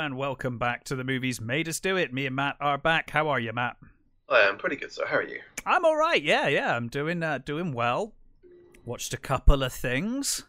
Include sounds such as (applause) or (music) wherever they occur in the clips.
And welcome back to the movies made us do it. Me and Matt are back. How are you, Matt? I am pretty good, sir. How are you? I'm all right. Yeah, yeah. I'm doing uh, doing well. Watched a couple of things.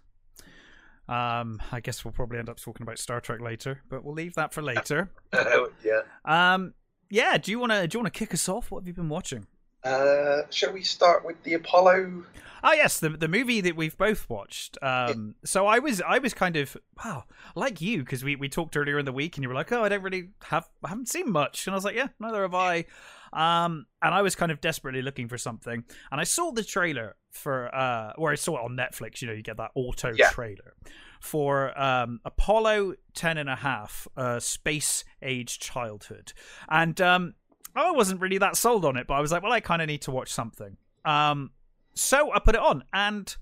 Um, I guess we'll probably end up talking about Star Trek later, but we'll leave that for later. Uh, (laughs) yeah. Um, yeah. Do you want to do you want to kick us off? What have you been watching? Uh, shall we start with the Apollo? Oh yes, the the movie that we've both watched. Um, so I was I was kind of wow like you because we, we talked earlier in the week and you were like oh I don't really have I haven't seen much and I was like yeah neither have I. Um, and I was kind of desperately looking for something, and I saw the trailer for uh, or I saw it on Netflix. You know, you get that auto Yeah. trailer for um Apollo 10 and a half, uh, space age childhood, and um, I wasn't really that sold on it, but I was like, well, I kind of need to watch something. Um, so I put it on, and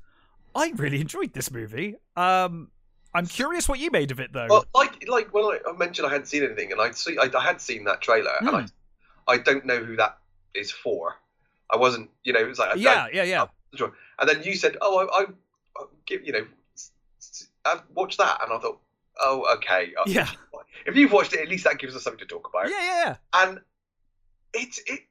I really enjoyed this movie. Um, I'm curious what you made of it, though. Well, like like when I, I mentioned I hadn't seen anything, and I'd see I, I had seen that trailer, and I Hmm. I don't know who that is for. I wasn't, you know, it was like I yeah, don't- yeah, yeah. And then you said, "Oh, I, I, I give you know, I've watched that," and I thought, "Oh, okay." Yeah. (laughs) If you've watched it, at least that gives us something to talk about. Yeah, yeah, yeah. And it's it.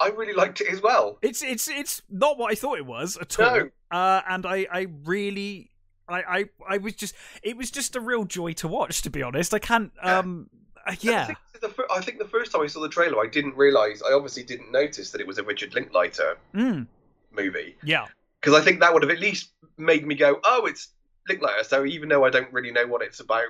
I really liked it as well. It's it's it's not what I thought it was at all. No. Uh, and I I really I, I I was just it was just a real joy to watch. To be honest, I can't. Yeah. Um, uh, I yeah, think, the fir- I think the first time I saw the trailer, I didn't realise. I obviously didn't notice that it was a Richard Linklater mm, movie yeah, because I think that would have at least made me go, "Oh, it's Linklater." So even though I don't really know what it's about,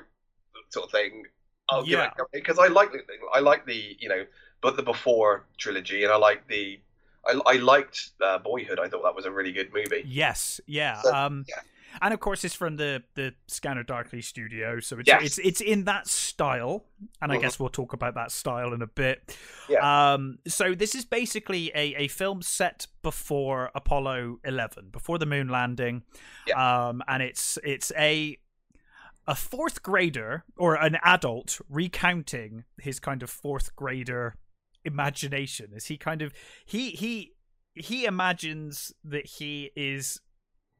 sort of thing, I'll Yeah. give it because I like I like the you know, but the before trilogy, and I like the. I, I liked uh, Boyhood. I thought that was a really good movie. yes, yeah. So, um, yeah. and of course it's from the the Scanner Darkly studio, so it's Yes. it's it's in that style, and I Mhm. guess we'll talk about that style in a bit. Yeah. Um, so this is basically a, a film set before Apollo 11, before the moon landing. Um, and it's it's a a fourth grader or an adult recounting his kind of fourth grader imagination. As he kind of he he he imagines that he is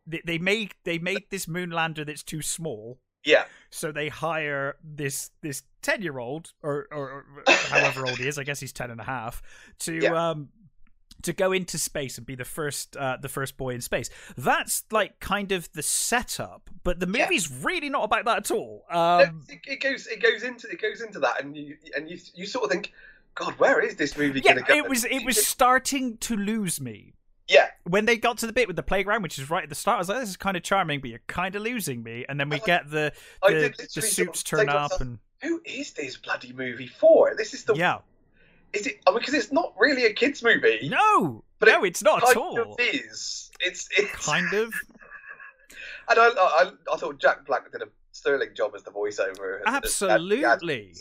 they, they made they made this moonlander that's too small. Yeah, so they hire this this 10 year old or, or, or (laughs) however old he is i guess he's 10 and a half to Yeah. um to go into space and be the first uh the first boy in space. That's like kind of the setup but the Yeah. movie's really not about that at all. No, um it, it goes it goes into it goes into that, and you and you you sort of think, God, where is this movie yeah going to go? it was it was starting to lose me yeah. when they got to the bit with the playground which is right at the start i was like this is kind of charming but you're kind of losing me and then we I- get the the, the suits turn up and Who is this bloody movie for? This is the yeah is it? I mean, because it's not really a kids movie. no But no it it's not at all of is. It's it's kind of (laughs) And I, I I thought Jack Black did a sterling job as the voiceover. Absolutely.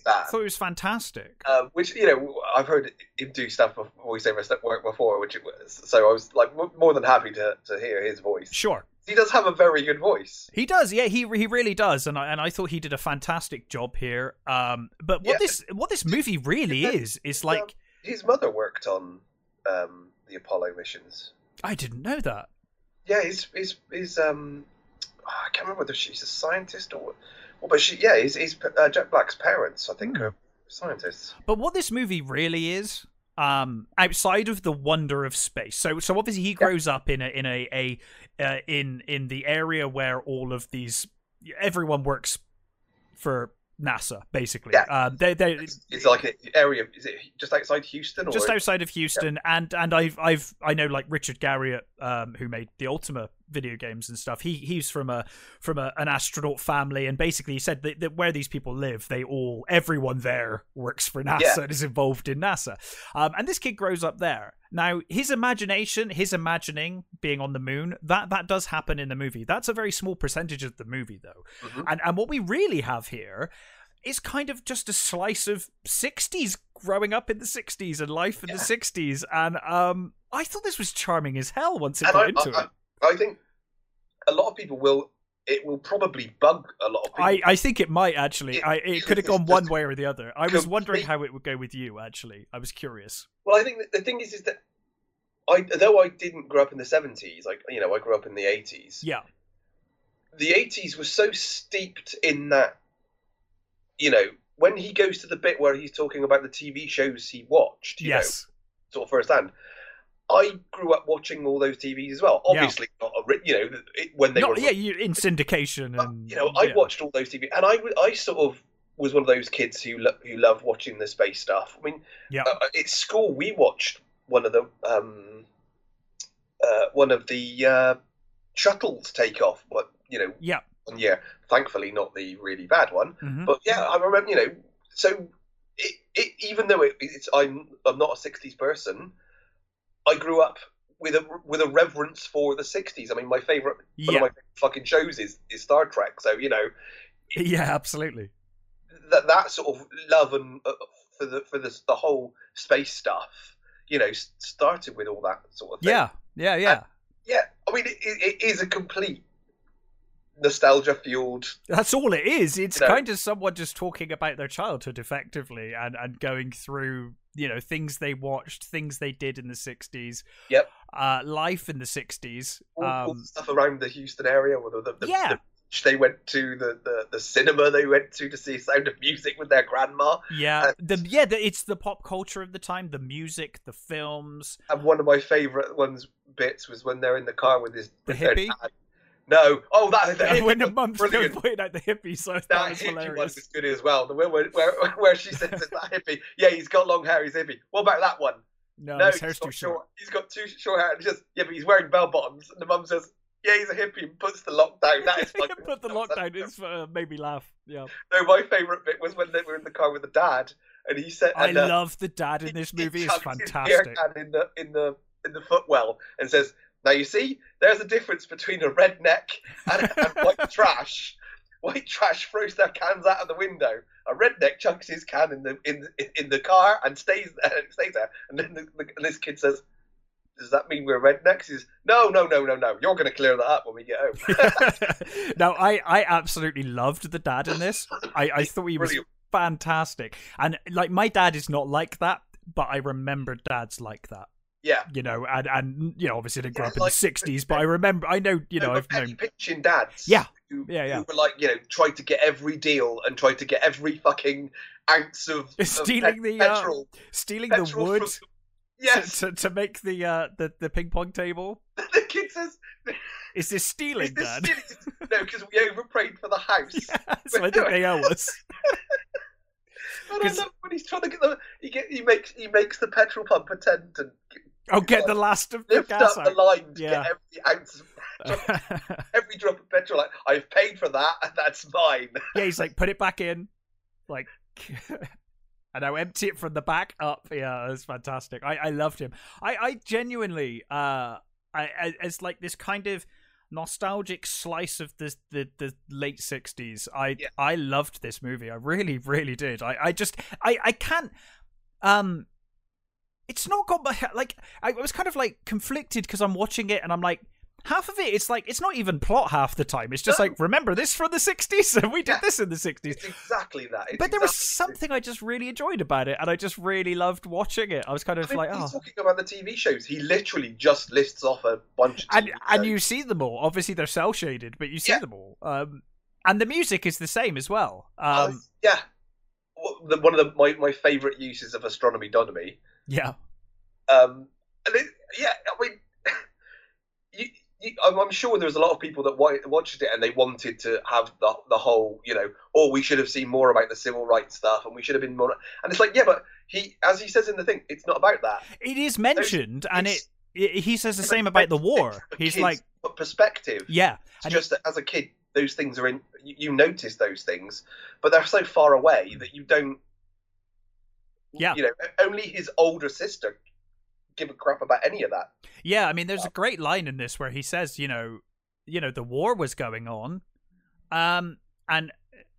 I thought it was fantastic. Uh, which you know I've heard him do stuff voiceover stuff work before, which it was so I was like more than happy to, to hear his voice. Sure. He does have a very good voice. He does, yeah, he he really does, and I and I thought he did a fantastic job here. Um, but what Yeah. this what this movie really is is like His mother worked on um, the Apollo missions. I didn't know that. Yeah, his his his um, I can't remember whether she's a scientist or, well, but she yeah, his, his uh, Jack Black's parents I think Hmm. are scientists. But what this movie really is, um, outside of the wonder of space. So so obviously he grows up in a in a, a uh, in in the area where all of these everyone works for NASA basically. Yeah. Um, they they It's, it's like an area. Is it just outside Houston? Or just outside of Houston, and and I've I've I know like Richard Garriott, um, who made the Ultima video games and stuff. He he's from a from a, an astronaut family, and basically he said that, that where these people live, they all everyone there works for NASA Yeah. and is involved in NASA. Um, and this kid grows up there. Now his imagination, his imagining being on the moon, that that does happen in the movie. That's a very small percentage of the movie though. Mhm. And and what we really have here is kind of just a slice of 60s growing up in the 60s and life in the 60s and um I thought this was charming as hell once it And got I, into I, it. I think a lot of people will. It will probably bug a lot of people. I, I think it might actually. It- I, it could have gone one way or the other. I was wondering how it would go with you. Actually, I was curious. Well, I think the thing is, is that I, though I didn't grow up in the seventies, like you know, I grew up in the eighties. Yeah, The eighties was so steeped in that, you know, when he goes to the bit where he's talking about the TV shows he watched, you yes, know, sort of firsthand. I grew up watching all those TVs as well. Obviously, not a, you know it, when they Not- were yeah, you in syndication But, and you know, I yeah. watched all those TV, and I I sort of was one of those kids who lo- who love watching the space stuff. I mean, Yeah. uh, at school we watched one of the um, uh, one of the uh, shuttles take off. What you know, Yeah. year. Thankfully, not the really bad one. Mhm. But yeah, I remember. You know, so it, it even though it, it's I'm I'm not a '60s person, I grew up. With a with a reverence for the '60s. I mean, my favorite one of my fucking shows is, is Star Trek. So you know, (laughs) Yeah, absolutely. that that sort of love and uh, for the for the the whole space stuff, you know, started with all that sort of thing. Yeah, yeah, yeah. yeah. I mean, it, it is a complete nostalgia fueled. That's all it is. It's You know? kind of someone just talking about their childhood effectively and, and going through, you know, things they watched, things they did in the 60s. Yep. Uh, life in the 60s. All, all Um, the stuff around the Houston area, the, the, the, Yeah. the they went to, the, the the cinema they went to to see Sound of Music with their grandma. yeah, Uh, the yeah, the, it's the pop culture of the time, the music, the films. And one of my favourite ones bits was when they're in the car with his The hippie? dad. No, oh that the hippie when the mum's brilliant. pointing out the hippie, so that, That was hippie one hilarious. was good as well. The where, where, where, where she says it's that hippie. Yeah, he's got long hair. He's hippie. What about that one? No, no, his he's too short. He's got too short hair. And just yeah, but he's wearing bell bottoms. And the mum says, "Yeah, he's a hippie." And puts the lockdown. That is (laughs) fucking. but the lockdown is uh, made me laugh. Yeah, No, my favourite bit was when they were in the car with the dad, and he said, I uh, love the dad in this movie. It's chucks his beer fantastic. in the in the in the footwell and says, "Now you see, there's a difference between a redneck and, and white (laughs) trash. White trash throws their cans out of the window. A redneck chucks his can in the in in the car and stays there. And (laughs) Stays there. And then the, the, and this kid says." Does that mean we're rednecks? He's no, no, no, no, no. You're going to clear that up when we get home. (laughs) now, I, I absolutely loved the dad in this. I, I thought he was Brilliant. fantastic. And like my dad is not like that, but I remember dads like that. Yeah, You know, and, and you know, obviously I didn't grow Yeah, up in like- the sixties, but I remember I know, you know, No, I've known pinching dads. Yeah. who, Yeah, yeah. who were like you know tried to get every deal and tried to get every fucking ounce of, (laughs) of Stealing pe- the, uh, petrol. stealing the wood from- Yes, to, to, to make the uh the, the ping pong table. (laughs) the kid says, Is this "Is stealing, this Dad? stealing?" (laughs) no, because we overprayed for the house. so I think they owe us. And I love when he's trying to get the he get he makes he makes the petrol pump attend and I'll get the last of the lift gas up the line to Yeah. get every ounce, of, (laughs) every drop of petrol. Like I've paid for that, and that's mine. (laughs) yeah, he's like, put it back in, like, (laughs) and now empty it from the back up. Yeah, it was fantastic. I, I loved him. I, I genuinely, uh, I, I, it's like this kind of nostalgic slice of the the, the late sixties. I, Yeah. I loved this movie. I really, really did. I, I just, I, I can't, um. It's not got my like. I was kind of like conflicted because I'm watching it and I'm like, half of it, it's like it's not even plot half the time. It's just No. like remember this from the '60s, and (laughs) we did Yeah. this in the '60s. It's exactly that. It's But there was something I just really enjoyed about it, and I just really loved watching it. I was kind I of mean, like, he's oh, talking about the TV shows. He literally just lists off a bunch of and TV and shows. you see them all. Obviously, they're cell shaded, but you see Yeah. them all. Um, and the music is the same as well. Uh, Um, yeah. The- One of the, my, my favourite uses of astronomy donomy. Yeah, Um, and it, yeah, I mean, (laughs) you, you, I'm, I'm sure there was a lot of people that watched it and they wanted to have the the whole, you know, oh, we should have seen more about the civil rights stuff and we should have been more. And it's like, yeah, but he, as he says in the thing, it's not about that. it is mentioned, and it, he says the same about the war. He's kids, like, but perspective. yeah, and just that as a kid, those things are in. You notice those things, but they're so far away that you don't. Yeah. You know, only his older sister give a crap about any of that. Yeah, I mean, there's a great line in this where he says, you know, you know, the war was going on, um, and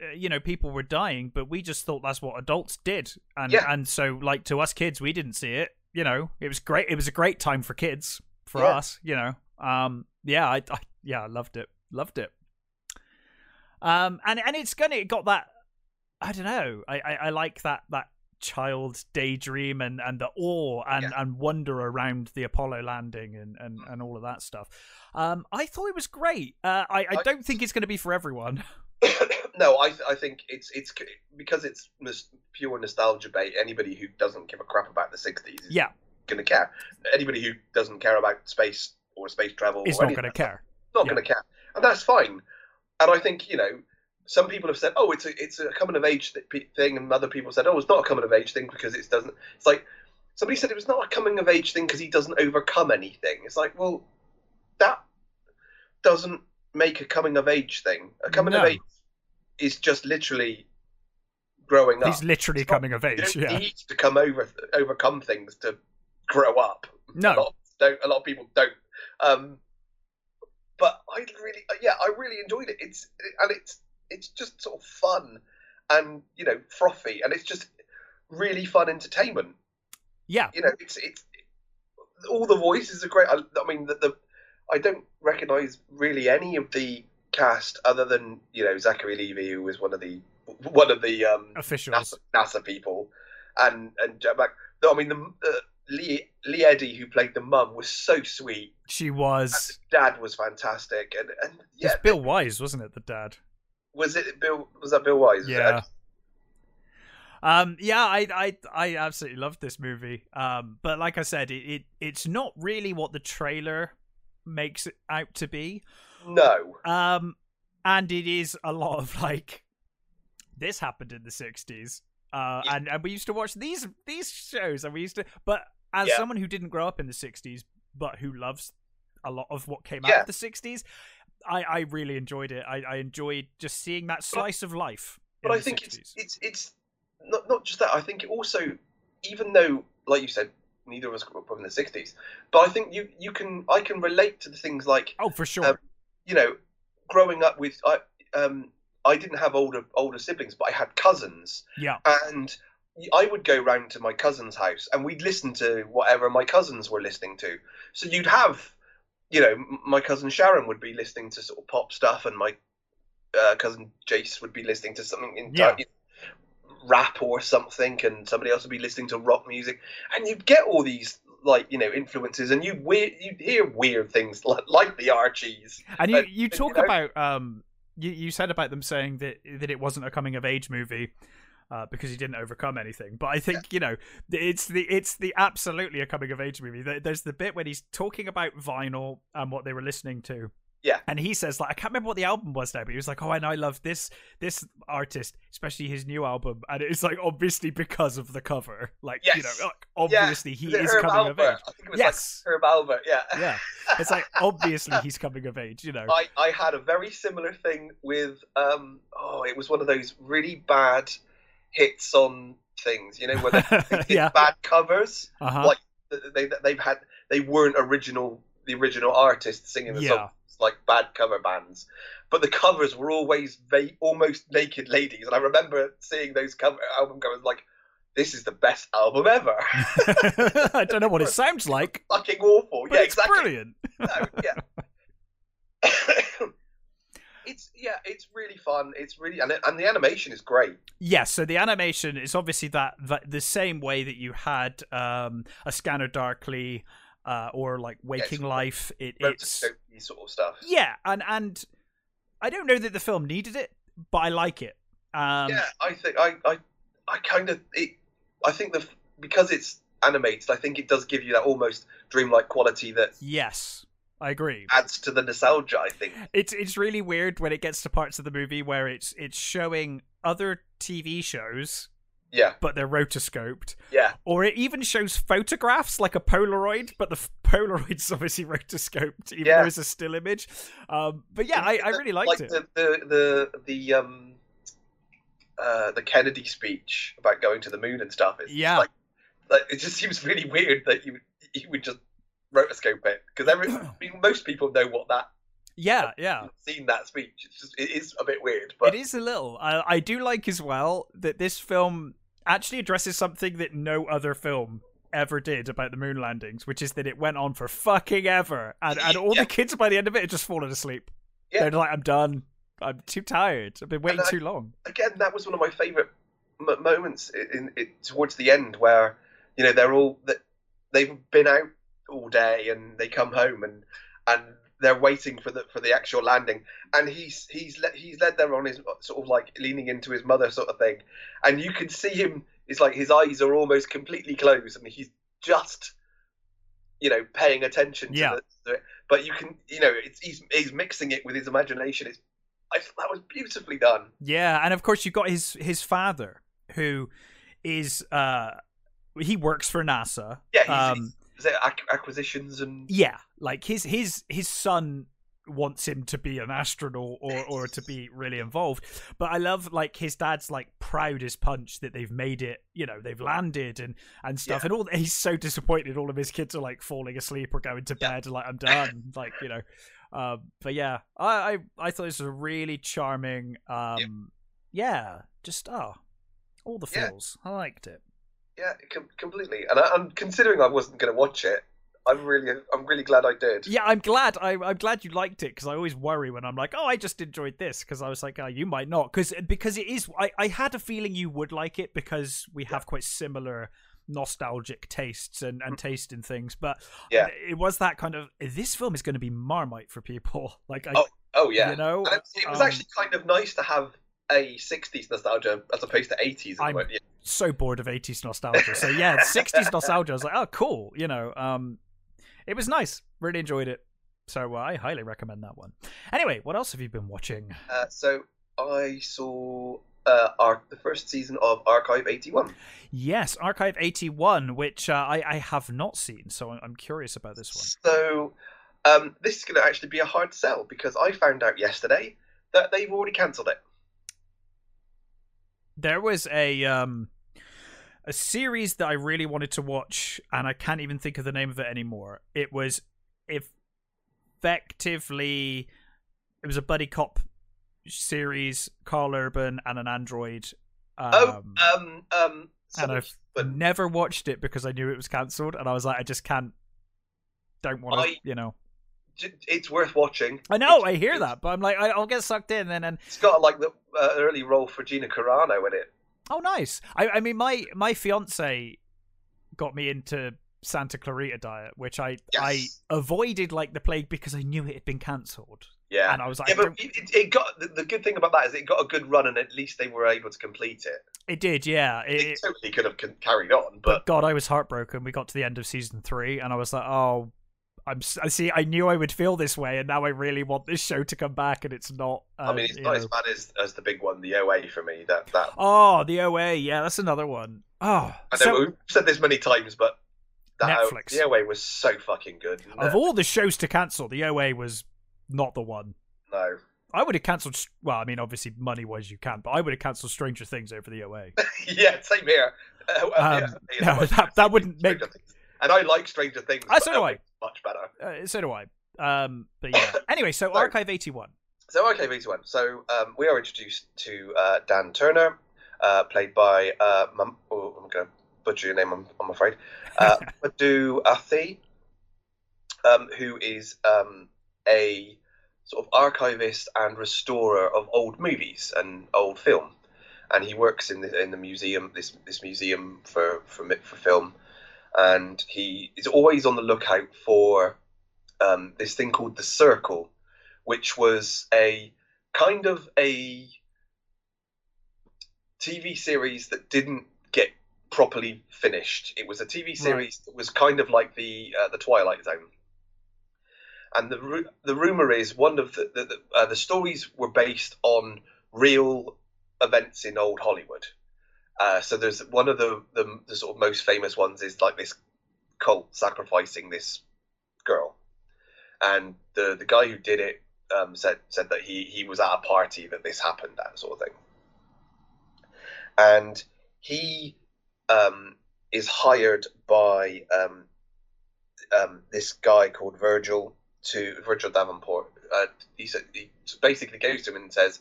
uh, you know, people were dying, but we just thought that's what adults did, and Yeah. and so like to us kids, we didn't see it. You know, it was great. It was a great time for kids, for Yeah. us. You know, um, yeah, I, I yeah, I loved it, loved it. Um, and and it's gonna it got that. I don't know. I, I, I like that that child daydream and, and the awe and, Yeah. and wonder around the Apollo landing and, and, and all of that stuff. Um, I thought it was great. Uh, I, I I- don't think it's going to be for everyone. (laughs) (coughs) no, I I think it's it's because it's pure nostalgia bait. Anybody who doesn't give a crap about the '60s is Yeah, going to care. Anybody who doesn't care about space or space travel it's or not going to care. not Yeah. going to care, and that's fine. And I think you know, some people have said, "Oh, it's a it's a coming of age thing," and other people said, "Oh, it's not a coming of age thing because it doesn't." It's like somebody said it was not a coming of age thing because he doesn't overcome anything. It's like, well, that doesn't make a coming of age thing. A coming of age is just literally growing up. He's literally not- coming of you age. don't Yeah. need to come over overcome things to grow up. A No. lot, don't, a lot of people don't. Um, but I really, yeah, I really enjoyed it. It's and it's it's just sort of fun and you know frothy, and it's just really fun entertainment. Yeah. You know, it's it's all the voices are great. I, I mean, the, the I don't recognise really any of the cast other than you know Zachary Levi, who was one of the one of the um, Officials. NASA, NASA people, and and Jack Black. I mean, the uh, Lee Lee Eddy who played the mum was so sweet. She was. dad was fantastic, and and yeah, It's Bill Wise, wasn't it? The dad. Was it Bill? Was that Bill Wise? Yeah. Um, yeah, I, I, I absolutely loved this movie. Um, but like I said, it, it, it's not really what the trailer makes it out to be. No. Um, and it is a lot of like, this happened in the '60s. Uh, Yeah. and and we used to watch these these shows, and we used to. But as Yeah. someone who didn't grow up in the '60s, but who loves a lot of what came out of the '60s, I, I really enjoyed it. I, I enjoyed just seeing that slice of life. But I think 60s. it's it's it's not not just that. I think it also, even though, like you said, neither of us grew up in the '60s, but I think you you can I can relate to the things like Oh, for sure. Um, you know, growing up with I um I didn't have older older siblings, but I had cousins, yeah. and I would go round to my cousin's house and we'd listen to whatever my cousins were listening to. So you'd have, you know, my cousin Sharon would be listening to sort of pop stuff, and my uh, cousin Jace would be listening to something in Yeah. rap or something, and somebody else would be listening to rock music, and you'd get all these like you know influences, and you weird you'd hear weird things (laughs) like, like the Archies. And you, you you talk know- about um you, you said about them saying that that it wasn't a coming of age movie uh, because he didn't overcome anything. But I think you know it's the it's the absolutely a coming of age movie. There's the bit when he's talking about vinyl and what they were listening to. Yeah. and he says like I can't remember what the album was now, but he was like, "Oh, and I love this this artist, especially his new album." And it's like obviously because of the cover, like you know, like, obviously he is it is Herb coming of age. I think it was Yes, like Herb Alpert. Yeah. yeah, it's like obviously he's coming of age. You know, I, I had a very similar thing with um oh it was one of those really bad hits on things you know where they, (laughs) they yeah, bad covers uh-huh. like they they've had they weren't original the original artists singing the Yeah. songs like bad cover bands but the covers were always va- almost naked ladies and I remember seeing those cover album covers like this is the best album ever (laughs) I don't know what it sounds like, (laughs) fucking awful but yeah it's exactly brilliant. no, yeah. It's yeah, it's really fun. It's really and, it, and the animation is great. Yes, so the animation is obviously that, that the same way that you had um, a Scanner Darkly uh, or like Waking of Life. It, it's sort of stuff. yeah, and and I don't know that the film needed it, but I like it. Um, yeah, I think I I, I kind of it. I think the because it's animated, I think it does give you that almost dreamlike quality that Yes, I agree. adds to the nostalgia. I think. It's it's really weird when it gets to parts of the movie where it's it's showing other TV shows, Yeah, but they're rotoscoped. yeah, or it even shows photographs like a Polaroid, but the f- (laughs) Polaroid's obviously rotoscoped, even Yeah. though it's a still image. Um, but yeah, I, I really liked like it. the the the the um. Uh, the Kennedy speech about going to the moon and stuff. It's Yeah. like, like it just seems really weird that you you would just rotoscope it because (clears throat) I mean, most people know what that Yeah, yeah. seen that speech. It's just it is a bit weird, but it is a little. I, I do like as well that this film actually addresses something that no other film ever did about the moon landings, which is that it went on for fucking ever, and and all Yeah. the kids by the end of it had just fallen asleep. Yeah. They're like, I'm done. I'm too tired. I've been waiting I- too long. again, that was one of my favourite m- moments in, in, towards the end where you know they're all that they've been out all day and they come home and and they're waiting for the for the actual landing, and he's he's le- he's led them on his sort of like leaning into his mother sort of thing, and you can see him. It's like his eyes are almost completely closed, and he's just you know paying attention to Yeah. the, but you can you know it's, he's he's mixing it with his imagination. It's I thought that was beautifully done. Yeah, and of course you've got his his father who is uh he works for NASA. Yeah, he's, um, he's, is it ac- acquisitions and yeah, like his his his son wants him to be an astronaut or or to be really involved. But I love like his dad's like proud as punch that they've made it, you know, they've landed and and stuff. Yeah. And all he's so disappointed all of his kids are like falling asleep or going to bed and like I'm (laughs) done. like, you know. Um but yeah, I I, I thought this was a really charming um yeah, just oh all the Yeah. feels. I liked it. Yeah, com- completely. And I, and considering I wasn't going to watch it, I'm really I'm really glad I did. Yeah, I'm glad. I, I'm glad you liked it because I always worry when I'm like, oh, I just enjoyed this because I was like, oh, you might not because because it is. I, I had a feeling you would like it because we have quite similar nostalgic tastes and, and taste in things. But Mm. Yeah. it was that kind of this film is going to be marmite for people. (laughs) Like, I, Oh, Oh yeah, you know, And it, it was um, actually kind of nice to have a '60s nostalgia as opposed to '80s. I'm- yeah. so bored of 80s nostalgia. So yeah, (laughs) 60s nostalgia. I was like, oh, cool. You know, um, it was nice. Really enjoyed it. So uh, I highly recommend that one. Anyway, what else have you been watching? Uh, so I saw uh, our the first season of Archive '81. Yes, Archive 81, which uh, I, I have not seen, so I'm- I'm curious about this one. So um, this is going to actually be a hard sell because I found out yesterday that they've already cancelled it. There was a um a series that I really wanted to watch, and I can't even think of the name of it anymore. It was effectively it was a buddy cop series, Karl Urban and an android. Um, oh, um, um, and I've but never watched it because I knew it was cancelled, and I was like, I just can't, don't want to, you know. It's worth watching. I know, It's- I hear that, but I'm like, I, I'll get sucked in, and then It's got like the uh, early role for Gina Carano in it. Oh, nice. I, I mean, my my fiance got me into Santa Clarita Diet, which I I avoided like the plague because I knew it had been cancelled, Yeah. and I was like, yeah, but it, it- got the, the good thing about that is it got a good run, and at least they were able to complete it. it did, yeah. It, It, it- totally could have carried on, but but God, I was heartbroken. We got to the end of season three, and I was like, oh. I'm. I see. I knew I would feel this way, and now I really want this show to come back, and it's not. I um, mean, it's not know. as bad as, as the big one, the OA for me. That that Oh, the OA. Yeah, that's another one. Oh, I know so we've said this many times, but that O- Netflix. the OA was so fucking good. of all the shows to cancel, the OA was not the one. no, I would have cancelled. Well, I mean, obviously, money wise, you can, but I would have cancelled Stranger Things over the OA. (laughs) yeah, same here. (laughs) Uh, uh, Um, yeah, no, that- that wouldn't make- Things. And I like Stranger Things. But so do I. Much better. Uh, so do I. Um, but yeah. (laughs) Anyway, so So- Archive eighty one. So okay, V1. So um, we are introduced to uh, Dan Turner, uh, played by uh, oh, I'm going to butcher your name. I'm, I'm afraid. Uh, (laughs) Madhu Athi, um, who is um, a sort of archivist and restorer of old movies and old film, and he works in the in the museum this this museum for for for film, and he is always on the lookout for um, this thing called the Circle, which was a kind of a TV series that didn't get properly finished. It was a TV series that was kind of like the uh, the Twilight Zone. And the ru- the rumor is one of the the, the, uh, the stories were based on real events in old Hollywood. Uh, so there's one of the, the the sort of most famous ones is like this cult sacrificing this girl, and the the guy who did it um, said said that he he was at a party that this happened that sort of thing, and he um, is hired by um, um, this guy called Virgil to Virgil Davenport. Uh, he said he basically goes to him and says,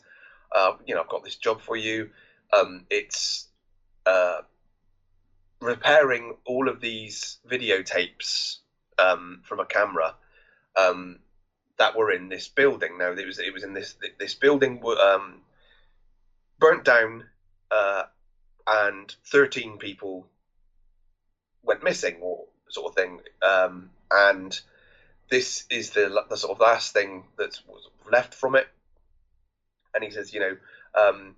uh, you know, I've got this job for you. Um, it's uh, repairing all of these videotapes um, from a camera um, that were in this building. Now it was it was in this this building um, burnt down, uh, and thirteen people went missing, or sort of thing. Um, and this is the the sort of last thing that's was left from it. And he says, you know, um,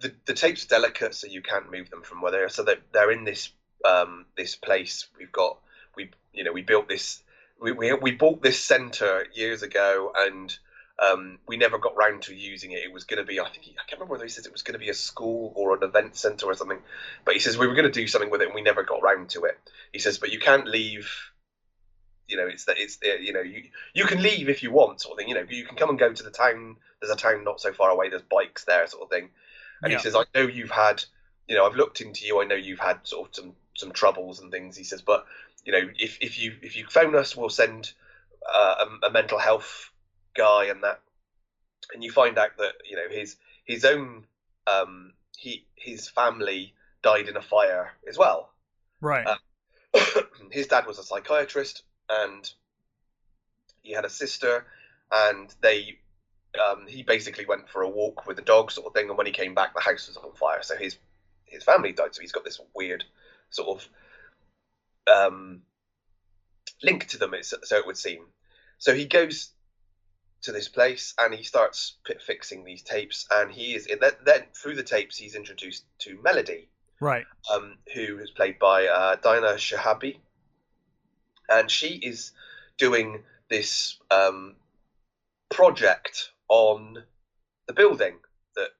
the the tape's delicate, so you can't move them from where they are. So that they're in this um, this place. We've got we you know we built this we we, we bought this center years ago and. Um, we never got round to using it. It was going to be, I think, I can't remember whether he says it was going to be a school or an event center or something. But he says we were going to do something with it, and we never got round to it. He says, but you can't leave you know, it's that it's the you know you you can leave if you want, sort of thing. You know, you can come and go to the town. There's a town not so far away. There's bikes there, sort of thing. And Yeah. he says, I know you've had, you know, I've looked into you. I know you've had sort of some some troubles and things. He says, but you know, if if you if you phone us, we'll send uh, a, a mental health guy and that, and you find out that you know his his own um he his family died in a fire as well Right. Uh, (coughs) his dad was a psychiatrist and he had a sister and they um, he basically went for a walk with the dog sort of thing and when he came back the house was on fire. So his his family died so he's got this weird sort of um, link to them so it would seem. So he goes to this place and he starts fixing these tapes and he is then through the tapes he's introduced to melody right. um, who is played by uh, Dina Shihabi, and she is doing this um, project on the building that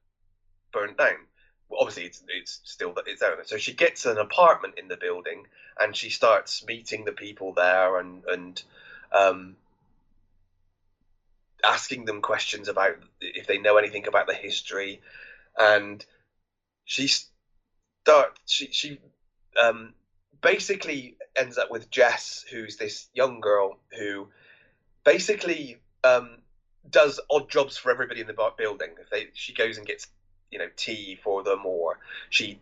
burned down. Well, obviously, it's it's still it's there. So she gets an apartment in the building, and she starts meeting the people there and and um, asking them questions about if they know anything about the history, and she start she she um basically ends up with Jess, who's this young girl who basically um does odd jobs for everybody in the building. If they she goes and gets you know tea for them, or she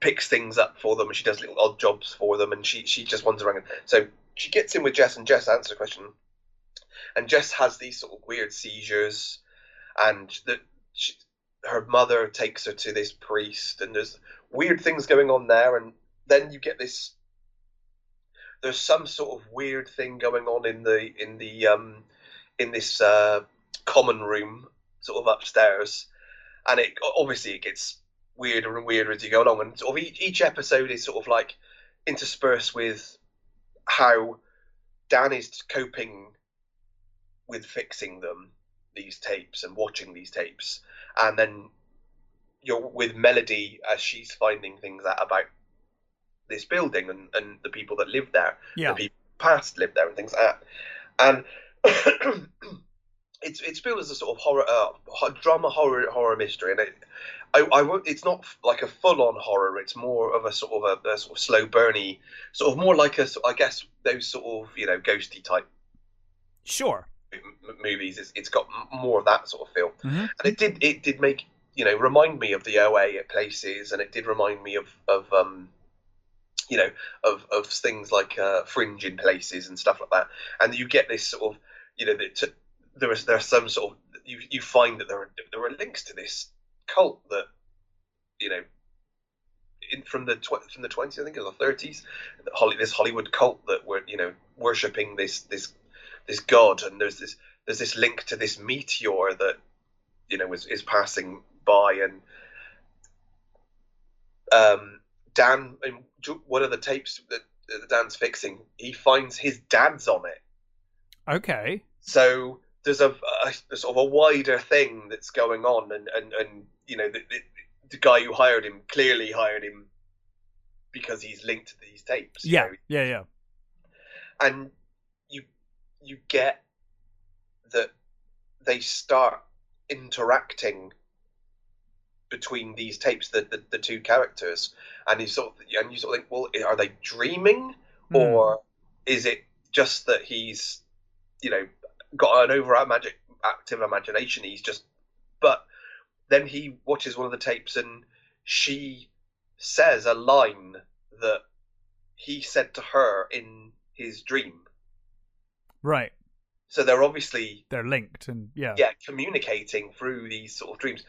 picks things up for them, and she does little odd jobs for them, and she she just wanders around. So she gets in with Jess, and Jess answers a question, and Jess has these sort of weird seizures, and that her mother takes her to this priest, and there's weird things going on there, and then you get this. There's some sort of weird thing going on in the in the um in this uh, common room, sort of upstairs, and it obviously it gets weirder and weirder as you go along, and sort of each, each episode is sort of like interspersed with how Dan is coping with fixing them these tapes and watching these tapes, and then you're with Melody as she's finding things out about this building and, and the people that live there, Yeah. the people past live there and things like that. And (coughs) it's it's billed as a sort of horror, uh, drama horror horror mystery, and it, I, I won't- it's not like a full on horror. It's more of a sort of a, a sort of slow burny, sort of more like a I guess those sort of you know ghosty type Sure. m- movies. It's, it's got more of that sort of feel, Mhm. and it did it did make you know remind me of the OA at places, and it did remind me of of um you know of of things like uh, Fringe in places and stuff like that, and you get this sort of you know that there is there are some sort of you you find that there are there are links to this cult that you know in from the tw- from the twenties I think or the thirties this Hollywood cult that were you know worshipping this this this god. And there's this there's this link to this meteor that you know is, is passing by. And um Dan one of the tapes that Dan's fixing he finds his dad's on it Okay. so there's a, a, a sort of a wider thing that's going on, and and, and you know the, the, the guy who hired him clearly hired him because he's linked to these tapes. you Yeah. know. Yeah. Yeah. and you you get that they start interacting between these tapes, the, the, the two characters, and you sort of and you sort of think, well, are they dreaming? Hmm. or is it just that he's you know got an over magic active imagination he's just but then he watches one of the tapes and she says a line that he said to her in his dream Right. so they're obviously They're linked, and yeah. yeah communicating through these sort of dreams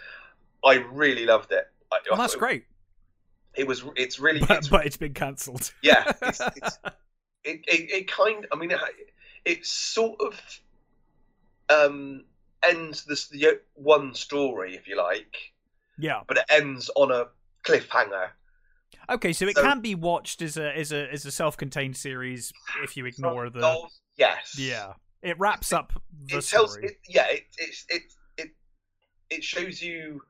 i really loved it I, Well, I that's thought great. it was it's really But, it's, but it's been cancelled. yeah it's, (laughs) it's it, it, it kind. I mean, it, it sort of um, ends this the one story, if you like, Yeah. but it ends on a cliffhanger. Okay, so it So- can be watched as a as a as a self-contained series if you ignore the. Oh, yes. Yeah. It wraps up the it tells story. it, yeah it, it it it it shows you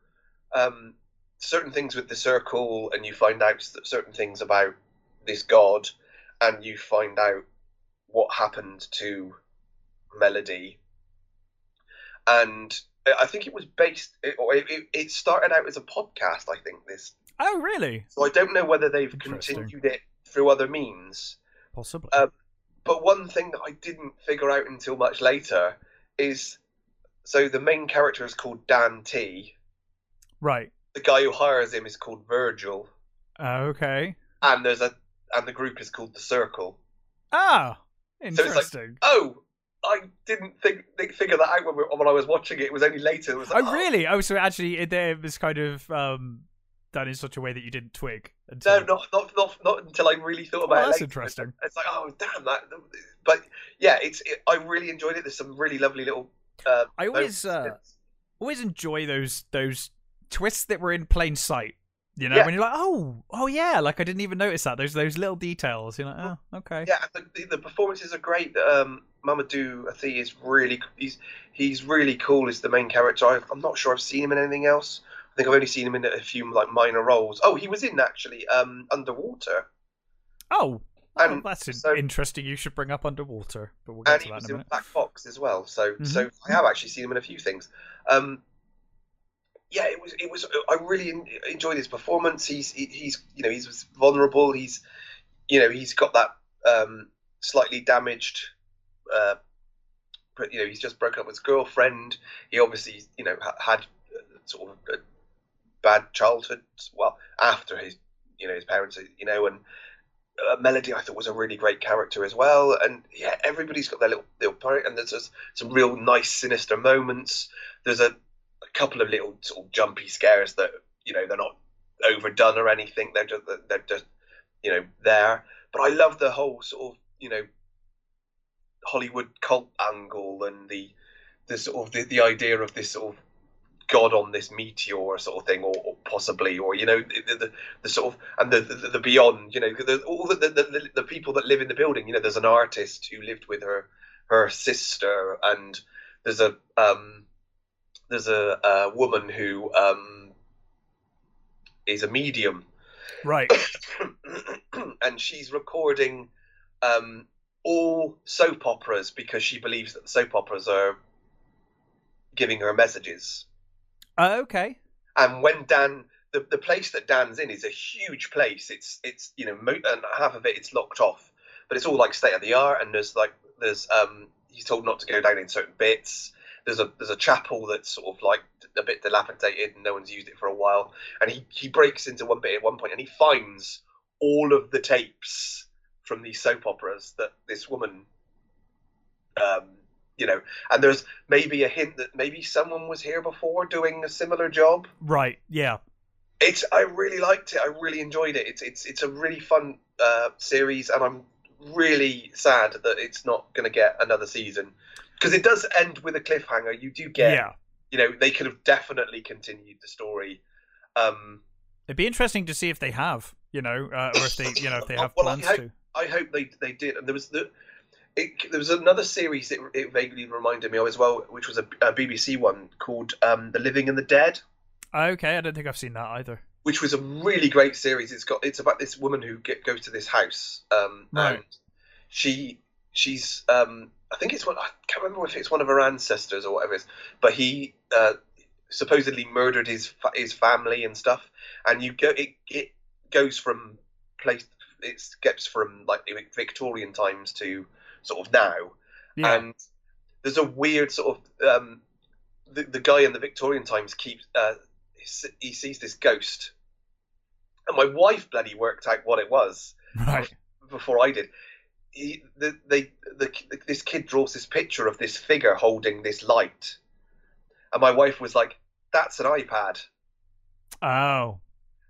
um certain things with the circle and you find out certain things about this god and you find out what happened to melody and I- think it was based it, or it, it- it started out as a podcast i think this Oh, really? so i don't know whether they've continued it through other means Possibly. Uh, but one thing that I didn't figure out until much later is so the main character is called Dan T. right. The guy who hires him is called Virgil, Okay. and there's a and the group is called the Circle. Ah, it's like- interesting. Oh, I didn't think, think figure that out when, we, when I was watching it. It was only later. It was like, oh, really? Oh, so actually, it, it was kind of um, done in such a way that you didn't twig. No, Until... not, not not not until I really thought Oh, about it. that's later. interesting. It's like, oh damn that. But yeah, it's it, I really enjoyed it. There's some really lovely little. Uh, I always uh, always enjoy those those twists that were in plain sight. You know, Yeah. when you're like, oh, oh yeah, like I didn't even notice that. Those those little details. You're like, oh, okay. Yeah, the, the, performances are great. Um, Mamoudou Athie is really he's he's really cool as the main character. I, I'm not sure I've seen him in anything else. I think I've only seen him in a few like minor roles. Oh, he was in actually um, Underwater, Oh, well, And that's so- interesting. You should bring up Underwater, but we'll get and to he that was in a in. Black Fox as well. So so Mhm. I have actually seen him in a few things. Um, yeah, it was it was. I really enjoyed his performance. He's he's you know he's vulnerable. He's you know he's got that um, slightly damaged. Uh, you know he's just broken up with his girlfriend. He obviously you know had uh, sort of a bad childhood. Well, after his you know his parents you know and uh, Melody I thought was a really great character as well. And yeah, everybody's got their little little part. And there's just some real nice sinister moments. There's a couple of little sort of jumpy scares that you know they're not overdone or anything. They're just they're just you know there. But I love the whole sort of you know Hollywood cult angle and the the sort of the, the idea of this sort of god on this meteor sort of thing, or, or possibly, or you know the, the, the sort of and the the, the beyond. You know, the, all the, the, the the people that live in the building. You know, there's an artist who lived with her her sister, and there's a um there's a, a woman who um is a medium Right. (coughs) and she's recording um, all soap operas because she believes that the soap operas are giving her messages. Uh, okay. And when Dan, the, the place that Dan's in is a huge place. It's it's you know mo- and half of it it's locked off, but it's all like state of the art. And there's like there's um he's told not to go down in certain bits. There's a there's a chapel that's sort of like a bit dilapidated and no one's used it for a while. And he he breaks into one bit at one point and he finds all of the tapes from these soap operas that this woman um you know and there's maybe a hint that maybe someone was here before doing a similar job Right. Yeah. it's i really liked it i really enjoyed it it's it's it's a really fun uh series and i'm really sad that it's not going to get another season because it does end with a cliffhanger you do get Yeah. you know they could have definitely continued the story um It'd be interesting to see if they have, you know, uh, or if they, you know, if they (laughs) have Well, I plans hope- to. I hope they they did. And there was the it, there was another series that it vaguely reminded me of as well, which was a, a BBC one called um, The Living and the Dead, Okay, I don't think I've seen that either. which was a really great series. It's got it's about this woman who get, goes to this house, um, Right. and she she's um, I think it's one I can't remember if it's one of her ancestors or whatever it is, but he uh, supposedly murdered his his family and stuff, and you go it it goes from place it gets from like Victorian times to sort of now, Yeah. and there's a weird sort of um, the the guy in the Victorian times keeps uh, he he sees this ghost, and my wife bloody worked out what it was right. before I did. He, the, they, the, this kid draws this picture of this figure holding this light, and my wife was like, "That's an iPad." Oh.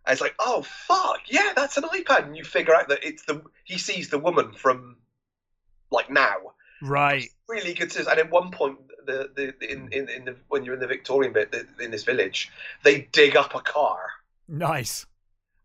And it's like, "Oh fuck, yeah, that's an iPad." And you figure out that it's the he sees the woman from like now. Right. Really good. To, and at one point, the, the, the in, in in the when you're in the Victorian bit the, in this village, they dig up a car, Nice.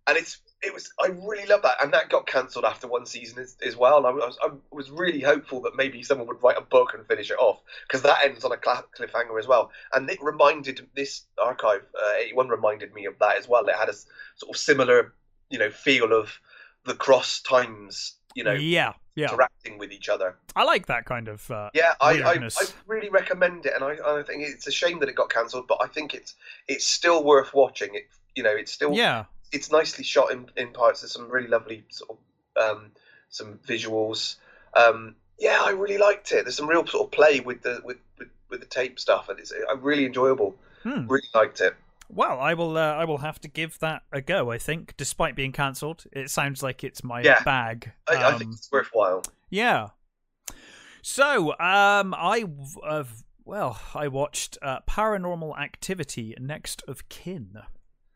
and it's it was I really love that, and that got cancelled after one season as, as well. And I was I was really hopeful that maybe someone would write a book and finish it off because that ends on a cliffhanger as well. And it reminded this archive uh, 81 reminded me of that as well. It had a sort of similar you know feel of the cross times you know yeah. Yeah. interacting with each other. I like that kind of. Uh, Yeah, I, I, I really recommend it, and I, I think it's a shame that it got cancelled, but I think it's it's still worth watching. It you know it's still yeah. It's nicely shot in, in parts. There's some really lovely sort of um, some visuals. Um, yeah, I really liked it. There's some real sort of play with the with with, with the tape stuff, and it's uh, really enjoyable. Hmm. Really liked it. Well, I will. Uh, I will have to give that a go. I think, despite being cancelled, it sounds like it's my Yeah. bag. I, I think Um, it's worthwhile. Yeah. So, um, I uh, well, I watched uh, Paranormal Activity: Next of Kin.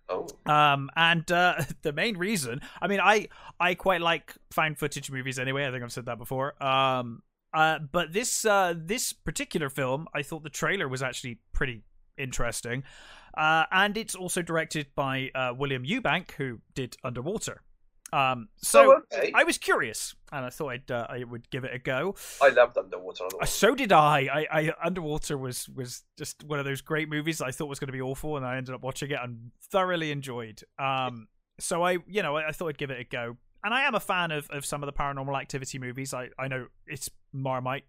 Oh, Um, and uh, (laughs) the main reason, I mean, I I quite like found footage movies anyway. I think I've said that before. Um, uh, but this uh, this particular film, I thought the trailer was actually pretty interesting. Uh, and it's also directed by uh, William Eubank, who did Underwater. Um, so oh, okay. I, was curious, and I thought I'd, uh, I would give it a go. I loved Underwater. Uh, So did I. I, I Underwater was was just one of those great movies I thought was going to be awful, and I ended up watching it and thoroughly enjoyed. Um, so I, you know, I, I thought I'd give it a go, and I am a fan of, of some of the Paranormal Activity movies. I I know it's Marmite.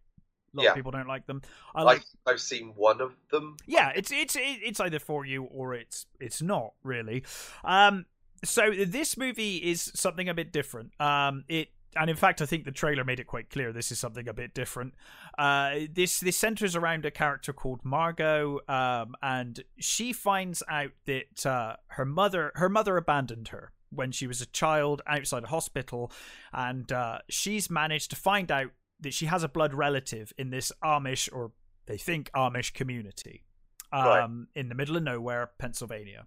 A lot Yeah. of people don't like them. I I like. I've seen one of them. Yeah, it's it's it's either for you or it's it's not really. Um, so this movie is something a bit different. Um, it and in fact, I think the trailer made it quite clear this is something a bit different. Uh, this this centers around a character called Margot, um, and she finds out that uh, her mother her mother abandoned her when she was a child outside a hospital, and uh, she's managed to find out that she has a blood relative in this Amish or they think Amish community um, Right. in the middle of nowhere, Pennsylvania.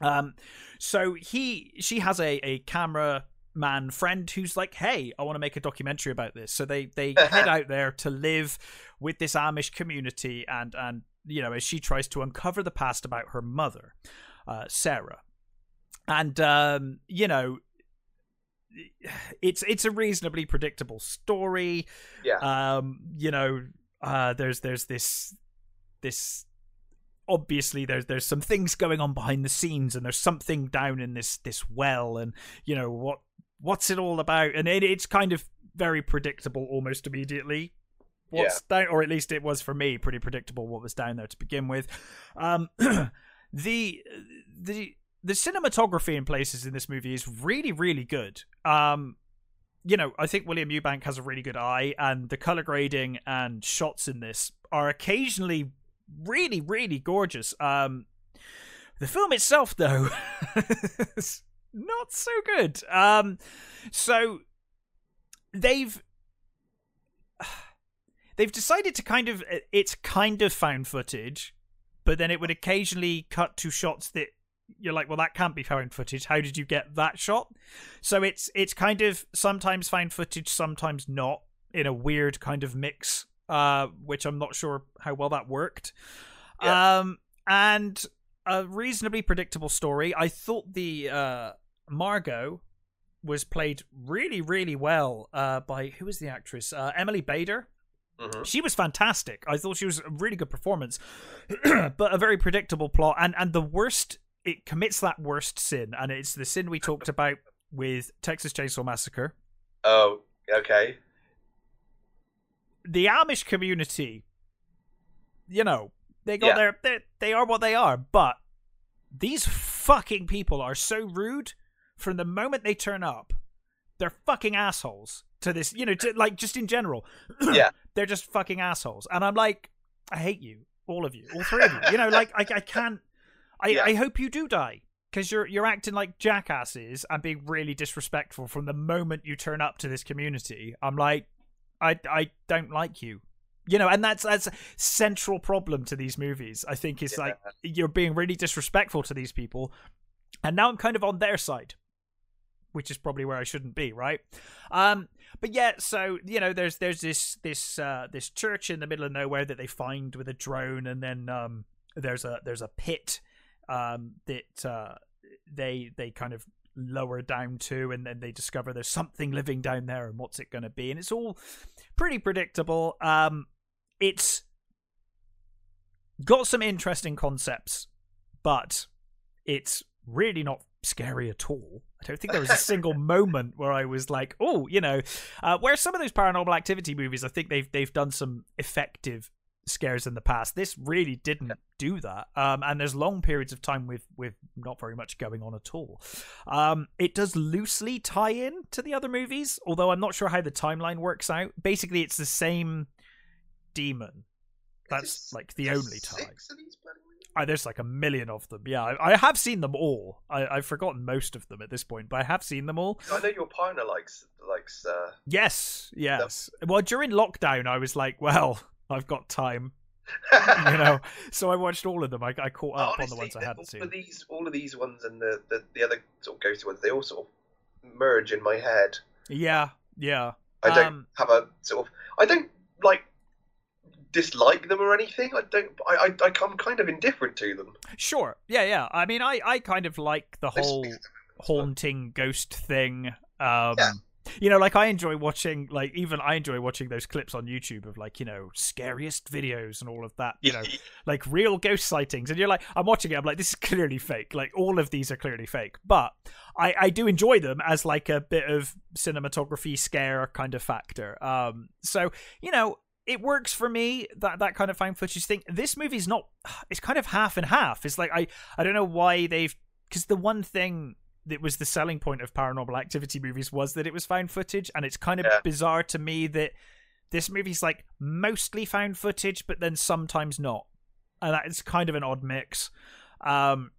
Um, so he she has a a camera man friend who's like, hey, I want to make a documentary about this. So they they head out there to live with this Amish community and and you know as she tries to uncover the past about her mother, uh, Sarah, and um, you know. It's it's a reasonably predictable story Yeah. um you know uh there's there's this this obviously there's there's some things going on behind the scenes and there's something down in this this well and you know what what's it all about? And it, it's kind of very predictable almost immediately. What's down or at least it was for me pretty predictable what was down there to begin with. Um (clears throat) the the the cinematography in places in this movie is really really good. Um you know, I think William Eubank has a really good eye, and the color grading and shots in this are occasionally really, really gorgeous. Um, the film itself, though, (laughs) is not so good. Um, so they've (sighs) they've decided to kind of it's kind of found footage, but then it would occasionally cut to shots that you're like, well, that can't be found footage. How did you get that shot? So it's it's kind of sometimes found footage, sometimes not, in a weird kind of mix, uh, which I'm not sure how well that worked. Yeah. Um, and a reasonably predictable story. I thought the uh, Margot was played really, really well uh, by who was the actress? Uh, Emily Bader. Mhm. She was fantastic. I thought she was a really good performance, (clears throat) but a very predictable plot. And and the worst, it commits that worst sin, and it's the sin we talked about with Texas Chainsaw Massacre. Oh, okay. The Amish community, you know, they got Yeah. their they they are what they are, but these fucking people are so rude from the moment they turn up. They're fucking assholes to this, you know, to, like just in general. (clears throat) Yeah. they're just fucking assholes, and I'm like, I hate you, all of you, all three of you. You know, (laughs) like I, I can't. I, Yeah. I hope you do die because you're you're acting like jackasses and being really disrespectful from the moment you turn up to this community. I'm like, I I don't like you. You know, and that's that's a central problem to these movies. I think is like you're being really disrespectful to these people, and now I'm kind of on their side. which is probably where I shouldn't be, right? Um, but yeah, so you know, there's there's this this uh, this church in the middle of nowhere that they find with a drone, and then um, there's a there's a pit um, that uh, they they kind of lower down to, and then they discover there's something living down there, and what's it going to be? And it's all pretty predictable. Um, it's got some interesting concepts, but it's really not scary at all. I don't think there was a single (laughs) moment where I was like, "Oh, you know," uh, where some of those paranormal activity movies, I think they've they've done some effective scares in the past. This really didn't do that, um, and there's long periods of time with with not very much going on at all. Um, it does loosely tie in to the other movies, although I'm not sure how the timeline works out. Basically, it's the same demon. That's like the only time. Oh, there's like a million of them. Yeah, I, I have seen them all. I, have forgotten most of them at this point, but I have seen them all. I know your partner likes likes. Uh, yes, yes. Them. Well, during lockdown, I was like, well, I've got time. you know, (laughs) so I watched all of them. I, I caught up Honestly, on the ones I hadn't all seen. Of these, all of these ones and the, the, the other sort of ghosty ones, they all sort of merge in my head. Yeah, yeah. I don't um, have a sort of. I don't like dislike them or anything. I don't. I, I, I am kind of indifferent to them. Sure. Yeah, yeah. I mean, I, I kind of like the whole haunting ghost thing. Um, yeah. You know, like I enjoy watching, like even I enjoy watching those clips on YouTube of like you know scariest videos and all of that. You know, like real ghost sightings, and you're like, I'm watching it. I'm like, this is clearly fake. Like all of these are clearly fake, but I I do enjoy them as like a bit of cinematography scare kind of factor. Um, so you know, it works for me that that kind of found footage thing. This movie's not. It's kind of half and half. It's like I I don't know why they've because the one thing that was the selling point of paranormal activity movies was that it was found footage, and it's kind of yeah. bizarre to me that this movie's like mostly found footage, but then sometimes not, and that is kind of an odd mix. Um,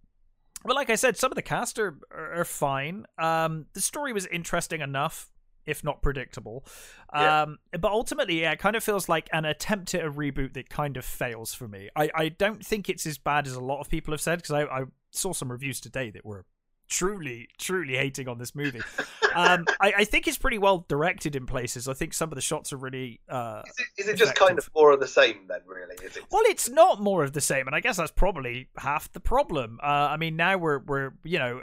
but like I said, some of the cast are are fine. Um, the story was interesting enough if not predictable. Yeah. Um, but ultimately, yeah, it kind of feels like an attempt at a reboot that kind of fails for me. I, I don't think it's as bad as a lot of people have said because I, I saw some reviews today that were truly, truly hating on this movie. um, I, I, think it's pretty well directed in places. I think some of the shots are really. Uh, is it, is it just kind of more of the same then? Really? Is it? Well, it's not more of the same, and I guess that's probably half the problem. Uh, I mean, now we're we're you know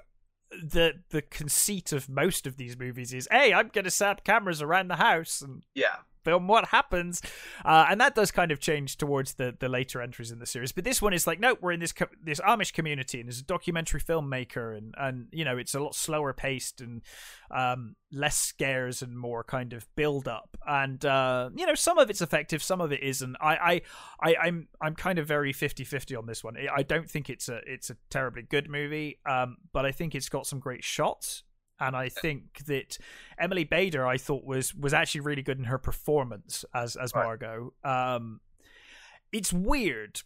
the the conceit of most of these movies is, hey, I'm going to set up cameras around the house and yeah, film what happens? Uh, and that does kind of change towards the the later entries in the series. But this one is like no we're in this co- this amish community and there's a documentary filmmaker and and you know it's a lot slower paced and um, less scares and more kind of build up. And uh, you know some of it's effective some of it isn't. I i, I i'm i'm kind of very 50-50 on this one. I don't think it's a it's a terribly good movie um, but i think it's got some great shots and I think that Emily Bader I thought was was actually really good in her performance as as Margot. Right. Um, it's weird.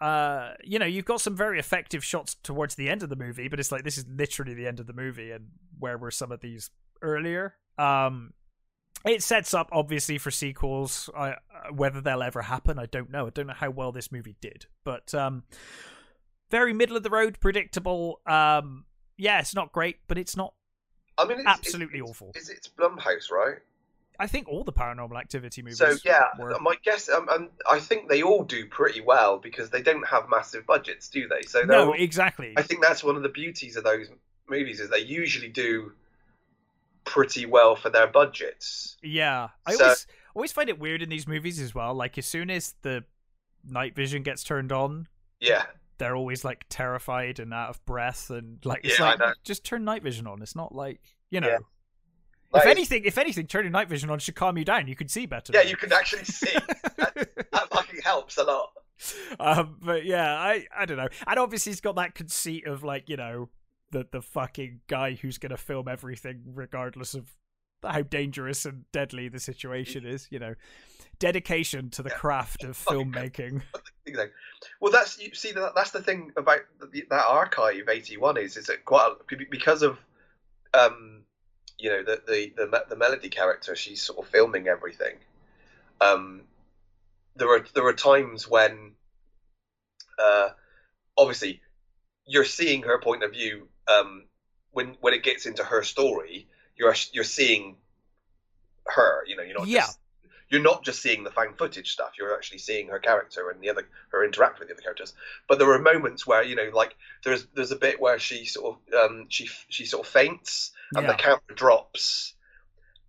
Uh, you know, you've got some very effective shots towards the end of the movie, but it's like this is literally the end of the movie, and where were some of these earlier? Um, it sets up obviously for sequels. I, uh, whether they'll ever happen, I don't know. I don't know how well this movie did, but um, very middle of the road, predictable. Um, yeah, it's not great, but it's not I mean, it's, absolutely it's, awful. Is it's Blumhouse, right? I think all the Paranormal Activity movies. So yeah, were... my guess, um, and I think they all do pretty well because they don't have massive budgets, do they? So no, exactly. I think that's one of the beauties of those movies is they usually do pretty well for their budgets. Yeah, I so... always always find it weird in these movies as well. Like as soon as the night vision gets turned on, yeah, they're always like terrified and out of breath and like it's yeah, like just turn night vision on. It's not like you know. Yeah. Like, if anything, if anything, turning night vision on should calm you down. You can see better. Yeah, you can actually see. that, (laughs) that fucking helps a lot. Um, but yeah, I I don't know. And obviously, he's got that conceit of like you know the the fucking guy who's gonna film everything regardless of how dangerous and deadly the situation is. You know, dedication to the yeah. craft of filmmaking. (laughs) Well, that's you see that that's the thing about the, that archive eighty one is is it quite because of um you know the the the, the melody character she's sort of filming everything. Um, there are there are times when uh obviously you're seeing her point of view um when when it gets into her story, you're you're seeing her. You know, you're not Yeah. just you're not just seeing the found footage stuff. You're actually seeing her character and the other her interact with the other characters. But there are moments where you know, like there's there's a bit where she sort of um, she she sort of faints and Yeah. the camera drops,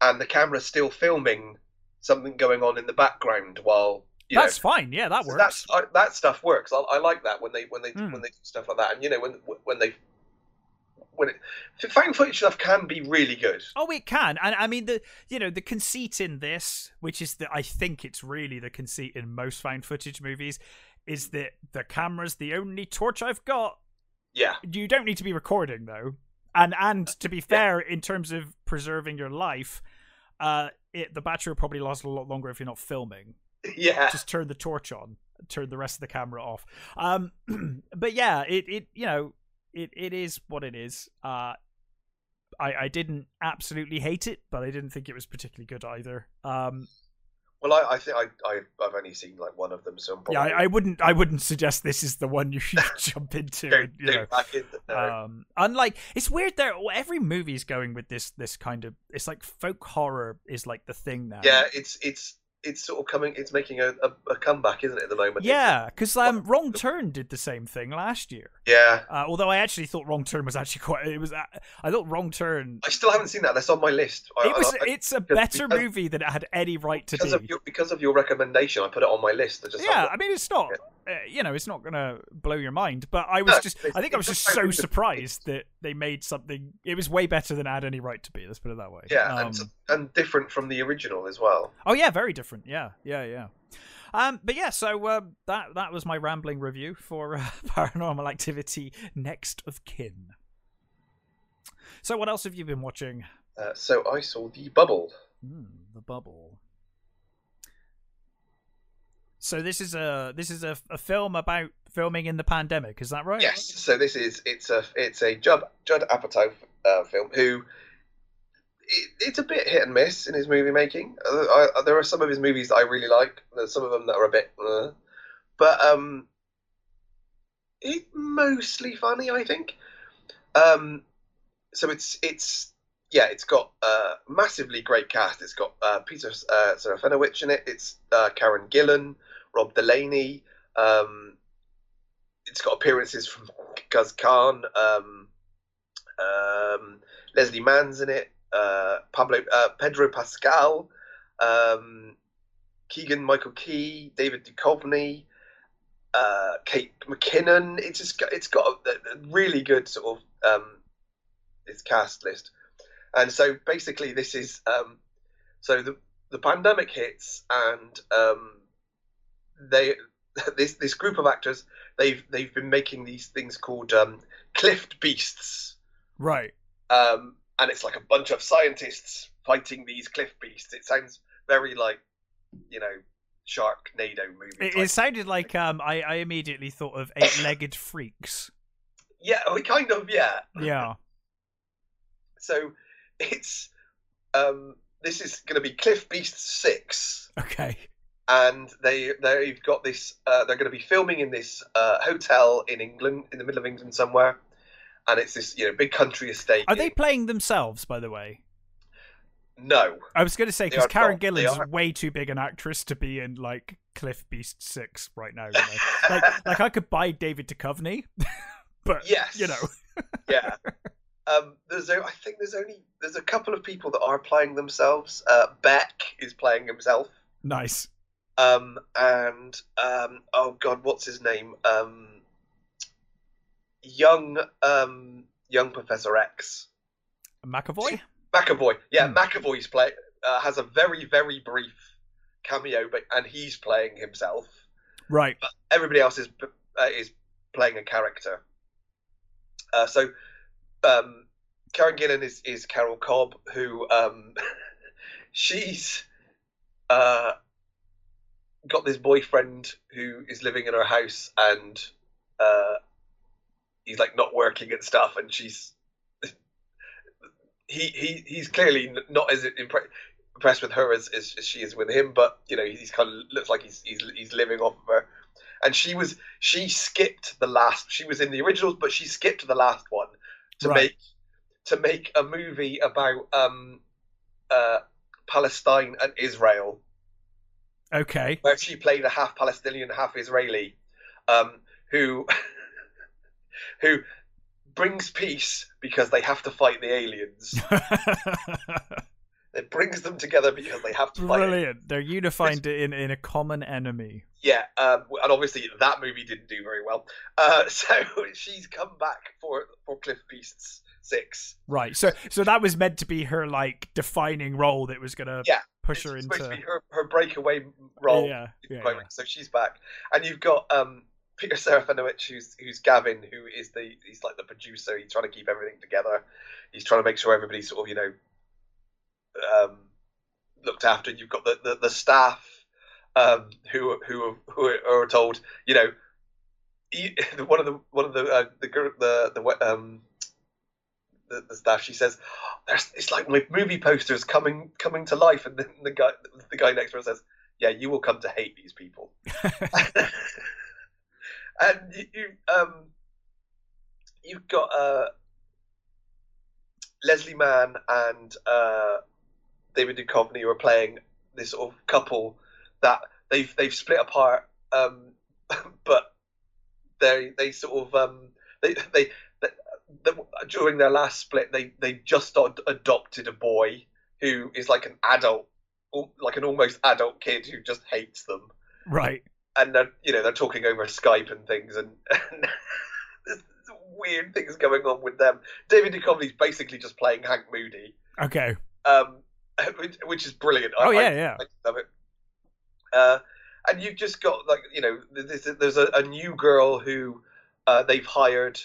and the camera's still filming something going on in the background while you That's know. fine. Yeah, that So works. That's I, that stuff works. I, I like that when they when they Hmm. when they do stuff like that, and you know when when they when it found footage stuff can be really good. Oh, it can, and I mean the you know the conceit in this, which is that I think it's really the conceit in most found footage movies, is that the camera's the only torch I've got. Yeah, You don't need to be recording though, and and to be fair, in terms of preserving your life, uh, it the battery will probably last a lot longer if you're not filming. (laughs) yeah, Just turn the torch on, turn the rest of the camera off. Um, (clears throat) but yeah, it it you know it it is what it is. Uh, I I didn't absolutely hate it, but I didn't think it was particularly good either. Um, Well, I, I think I, I I've only seen like one of them, so I'm yeah, I, I wouldn't I wouldn't suggest this is the one you should (laughs) jump into. and, you know. back into no. Um, unlike it's weird there. Every movie is going with this this kind of. It's like folk horror is like the thing now. yeah, it's it's it's sort of coming. It's making a, a, a comeback, isn't it? At the moment. Yeah, because um, Wrong Turn did the same thing last year. yeah. Uh, although I actually thought Wrong Turn was actually quite. It was. uh, I thought Wrong Turn. I still haven't seen that. That's on my list. I, It was. I, I, It's a better because- movie than it had any right to because be. of your because of your recommendation. I put it on my list. I just yeah, haven't- I mean, it's not. Uh, you know, it's not gonna blow your mind. But I was No, just. I think I was just so surprised that they made something. It was way better than it had any right to be. Let's put it that way. yeah, Um, and, different from the original as well. Oh yeah, very different. Yeah, yeah, yeah. Um, but yeah, so uh, that that was my rambling review for uh, (laughs) Paranormal Activity: Next of Kin. So, what else have you been watching? Uh, so I saw the bubble. Hmm, the Bubble. So this is a this is a, a film about filming in the pandemic. Is that right? Yes. So this is it's a it's a Judd Judd Apatow uh, film who. It, it's a bit hit and miss in his movie making. Uh, I, I, there are some of his movies that I really like. There's some of them that are a bit, uh, but um, it's mostly funny, I think. Um, so it's it's yeah, it's got a massively great cast. It's got uh, Peter uh, Serafinowicz in it. It's uh, Karen Gillan, Rob Delaney. Um, it's got appearances from Guz Khan, um, um, Leslie Mann's in it, uh, Pablo uh, Pedro Pascal, um, Keegan Michael Key, David Duchovny, uh, Kate McKinnon. It's just got, it's got a, a really good sort of um, its cast list, and so basically this is um, so the the pandemic hits and um, they (laughs) this this group of actors they've they've been making these things called um, cliff beasts Right. um, and it's like a bunch of scientists fighting these cliff beasts. It sounds very like, you know, Sharknado movie. It, it sounded like um I, I immediately thought of eight legged (laughs) freaks. Yeah, we kind of yeah. Yeah. (laughs) So it's um, this is going to be Cliff Beast Six, Okay. and they they've got this. Uh, they're going to be filming in this uh, hotel in England, in the middle of England somewhere, and it's this you know big country estate. Are they playing themselves, by the way? No. I was going to say because Karen Gillan's are- way too big an actress to be in like Cliff Beast Six right now. You know? (laughs) like, like I could buy David Duchovny, (laughs) but Yes. you know, (laughs) yeah. Um, there's o- I think there's only there's a couple of people that are playing themselves. Uh, Beck is playing himself. nice. Um, and um, oh god, what's his name? Um, young um, young Professor X. McAvoy. McAvoy. Yeah, Hmm. McAvoy's play uh, has a very very brief cameo, but and he's playing himself. Right. everybody else is uh, is playing a character. Uh, so, um, Karen Gillan is, is Carol Cobb, who um, (laughs) she's uh, got this boyfriend who is living in her house, and uh, he's like not working and stuff, and she's he he he's clearly not as impre- impressed with her as, as, as she is with him, but you know he's kind of looks like he's he's, he's living off of her and she was she skipped the last she was in the originals but she skipped the last one to Right. make to make a movie about um, uh, Palestine and Israel, Okay. where she played a half Palestinian, half Israeli, um, who (laughs) who brings peace because they have to fight the aliens. (laughs) It brings them together because they have to fight. Brilliant. They're unified in in a common enemy. Yeah, um, and obviously that movie didn't do very well. Uh, (laughs) so she's come back for for Cliff Beasts six. Right. So so that was meant to be her like defining role that was gonna Yeah, push It's her supposed into to be her, her breakaway role. Yeah. Yeah. Yeah. So she's back, and you've got um, Peter Serafinowicz, who's who's Gavin, who is the he's like the producer. He's trying to keep everything together. He's trying to make sure everybody's sort of you know um, looked after. You've got the the, the staff um, who who who are told you know you, (laughs) one of the one of the uh, the the the um. The, the staff, she says, "There's it's like my movie posters coming coming to life," and then the guy the guy next to her says, yeah, you will come to hate these people. (laughs) (laughs) and you, you um, you've got uh, Leslie Mann and uh, David Duchovny who are playing this sort of couple that they've they've split apart, um, (laughs) but they they sort of um, they they. they the, during their last split, they they just ad- adopted a boy who is like an adult like an almost adult kid who just hates them, right. And they're you know they're talking over Skype and things, and, (laughs) and there's weird things going on with them. David Duchovny's basically just playing Hank Moody, Okay. um, (laughs) which, which is brilliant. Oh I- yeah, yeah. I love it. Uh, and you've just got like you know there's, there's a, a new girl who uh, they've hired.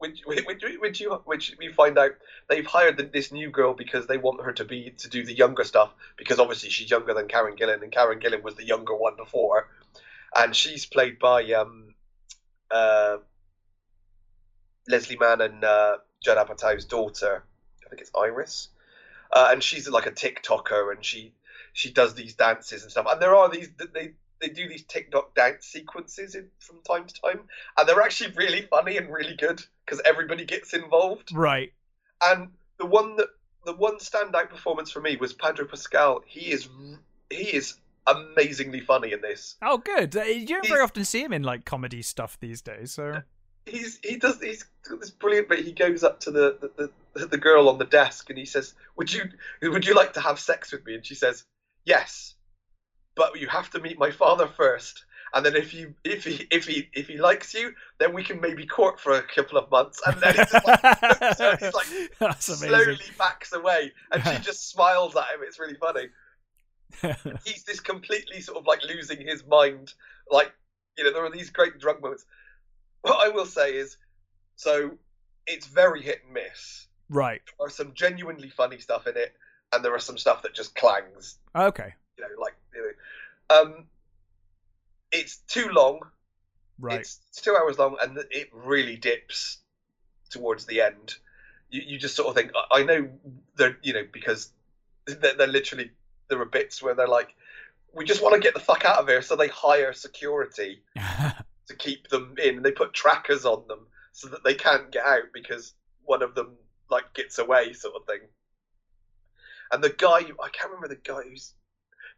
Which, which, which you which we find out they've hired the, this new girl because they want her to be to do the younger stuff because obviously she's younger than Karen Gillan and Karen Gillan was the younger one before, and she's played by um, uh, Leslie Mann and uh, Judd Apatow's daughter. I think it's Iris, uh, and she's like a TikToker and she she does these dances and stuff. And there are these they they do these TikTok dance sequences in, from time to time, and they're actually really funny and really good because everybody gets involved. Right. And the one that the one standout performance for me was Pedro Pascal. He is he is amazingly funny in this. Oh, good. Uh, You don't very often see him in like comedy stuff these days. So (laughs) He's he does he's got this brilliant bit. He goes up to the, the, the, the girl on the desk and he says, "Would you would you like to have sex with me?" And she says, "Yes, but you have to meet my father first. And then if you if he if he if he likes you, then we can maybe court for a couple of months." And then it's like, (laughs) so he's like (laughs) slowly backs away, and she just smiles at him. It's really funny. (laughs) He's this completely sort of like losing his mind. Like you know, there are these great drug moments. What I will say is, so it's very hit and miss. right. There are some genuinely funny stuff in it, and there are some stuff that just clangs. Okay. You know, like you know, um, it's too long. Right. It's, it's two hours long, and it really dips towards the end. You, you just sort of think, I I know they're, you know, because they're, they're literally there are bits where they're like, we just want to get the fuck out of here, so they hire security (laughs) to keep them in, and they put trackers on them so that they can't get out because one of them like gets away, sort of thing. And the guy, I can't remember the guy who's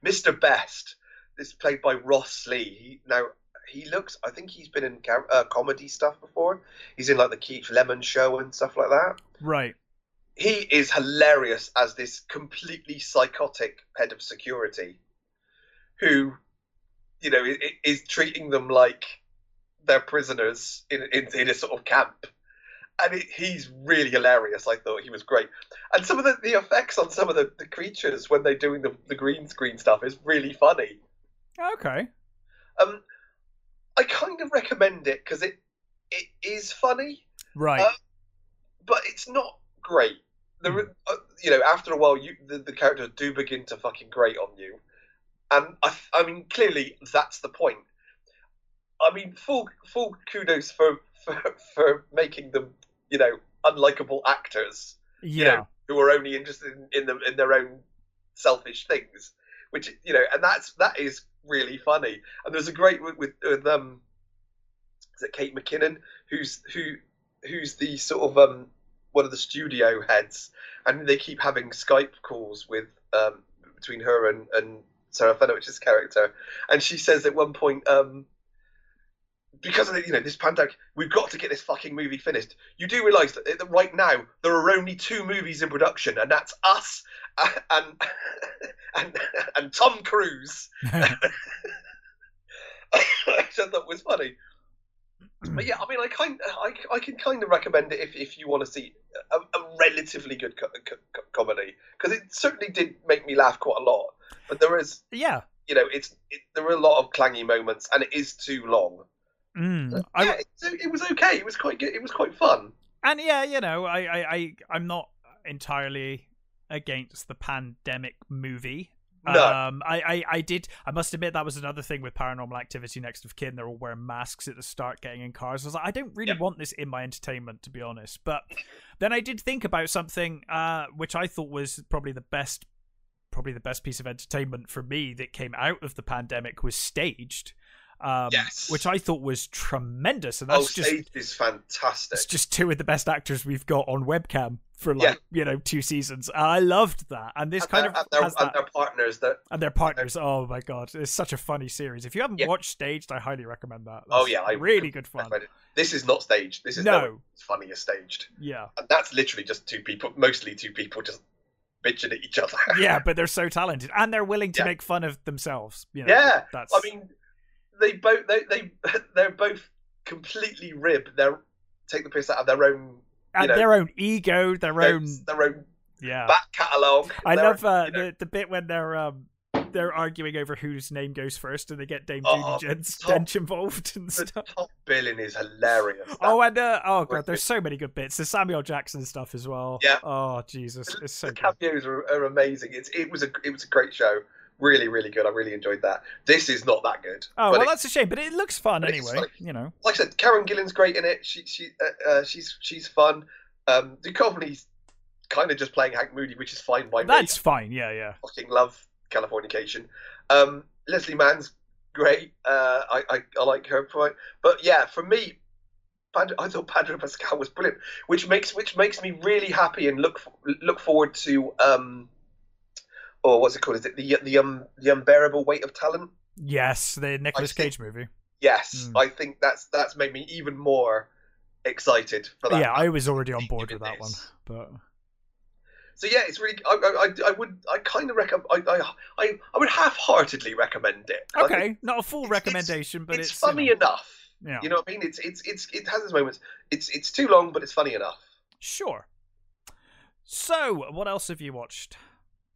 Mr. Best. This is played by Ross Lee. He, now he looks, I think he's been in uh, comedy stuff before. He's in like the Keith Lemon Show and stuff like that. right. He is hilarious as this completely psychotic head of security, who, you know, is treating them like they're prisoners in in, in a sort of camp. And it, he's really hilarious. I thought he was great. And some of the, the effects on some of the, the creatures when they're doing the, the green screen stuff is really funny. Okay. Um, I kind of recommend it because it it is funny, Right. Uh, but it's not great. There, Hmm. uh, you know, after a while, you the, the characters do begin to fucking grate on you, and I, I mean, clearly that's the point. I mean, full full kudos for for, (laughs) for making them, you know, unlikable actors you yeah. know, who are only interested in, in them in their own selfish things, which you know, and that's that is really funny. And there's a great with, with, with um, is it Kate McKinnon, who's who who's the sort of um one of the studio heads, and they keep having Skype calls with um, between her and and Serafinowicz's character, and she says at one point. Um, because of the, you know this pandemic, we've got to get this fucking movie finished. You do realise that, that right now there are only two movies in production, and that's us (laughs) and and and Tom Cruise. (laughs) (laughs) Which I thought was funny. But yeah, I mean, I kind, I, I can kind of recommend it if, if you want to see a, a relatively good co- co- comedy because it certainly did make me laugh quite a lot. But there is, yeah, you know, it's it, there are a lot of clangy moments, and it is too long. Mm. Yeah, I, it, it was okay. It was quite good. It was quite fun. and yeah, you know, I, I, I, I'm not entirely against the pandemic movie. No. Um, I, I, I did. I must admit that was another thing with Paranormal Activity Next of Kin. They're all wearing masks at the start, getting in cars. I was like, I don't really Yeah. want this in my entertainment, to be honest. But then I did think about something, uh, which I thought was probably the best, probably the best piece of entertainment for me that came out of the pandemic was staged. Um, Yes. which I thought was tremendous, and Oh, that's just is fantastic. it's just two of the best actors we've got on webcam for like Yeah. you know two seasons. I loved that, and this and, kind of and, their, has and that, their partners that and their partners. Oh my god, it's such a funny series. If you haven't Yeah. watched Staged, I highly recommend that. Oh, yeah, I- really good fun. this is not staged. This is No. no funny as staged. Yeah, And that's literally just two people, mostly two people, just bitching at each other. (laughs) yeah, but they're so talented, and they're willing to Yeah. make fun of themselves. You know, Yeah, that's. I mean, they both they they (laughs) they're both completely rib. They're take the piss out of their own and know, their own ego, their their, own their own yeah. back catalogue. I love uh, you know, the the bit when they're um they're arguing over whose name goes first, and they get Dame Oh, Judi Jen's Dench involved and the stuff. top billing is hilarious. That- Oh, and uh, oh god, there's so many good bits. The Samuel Jackson stuff as well. Yeah. Oh Jesus, the, it's so the cameos are, are amazing. It's it was a it was a great show. Really, really good. I really enjoyed that. This is not that good. Oh well, it- that's a shame, but it looks fun anyway. like- You know. like I said, Karen Gillan's great in it. She she uh, uh, she's she's fun. Um, Duchovny's kind of just playing Hank Moody, which is fine by me. That's fine. Yeah, yeah. fucking love Californication. Um, Leslie Mann's great. Uh, I, I I like her point, but yeah, for me, I thought Pedro Pascal was brilliant, which makes which makes me really happy and look look forward to um, or what's it called? Is it the the um the unbearable weight of talent? Yes, the Nicolas think- Cage movie. Yes, Mm. I think that's that's made me even more excited for that. Yeah, I was already on board with that one, but So yeah, it's really. I, I, I- would. I kind of recommend. I, I, I, would half-heartedly recommend it. Think okay, not a full it's- it's- recommendation, but it's, it's, funny You know, enough. yeah, You know what I mean? It's it's it's it has its moments. It's it's too long, but it's funny enough. sure. So, what else have you watched?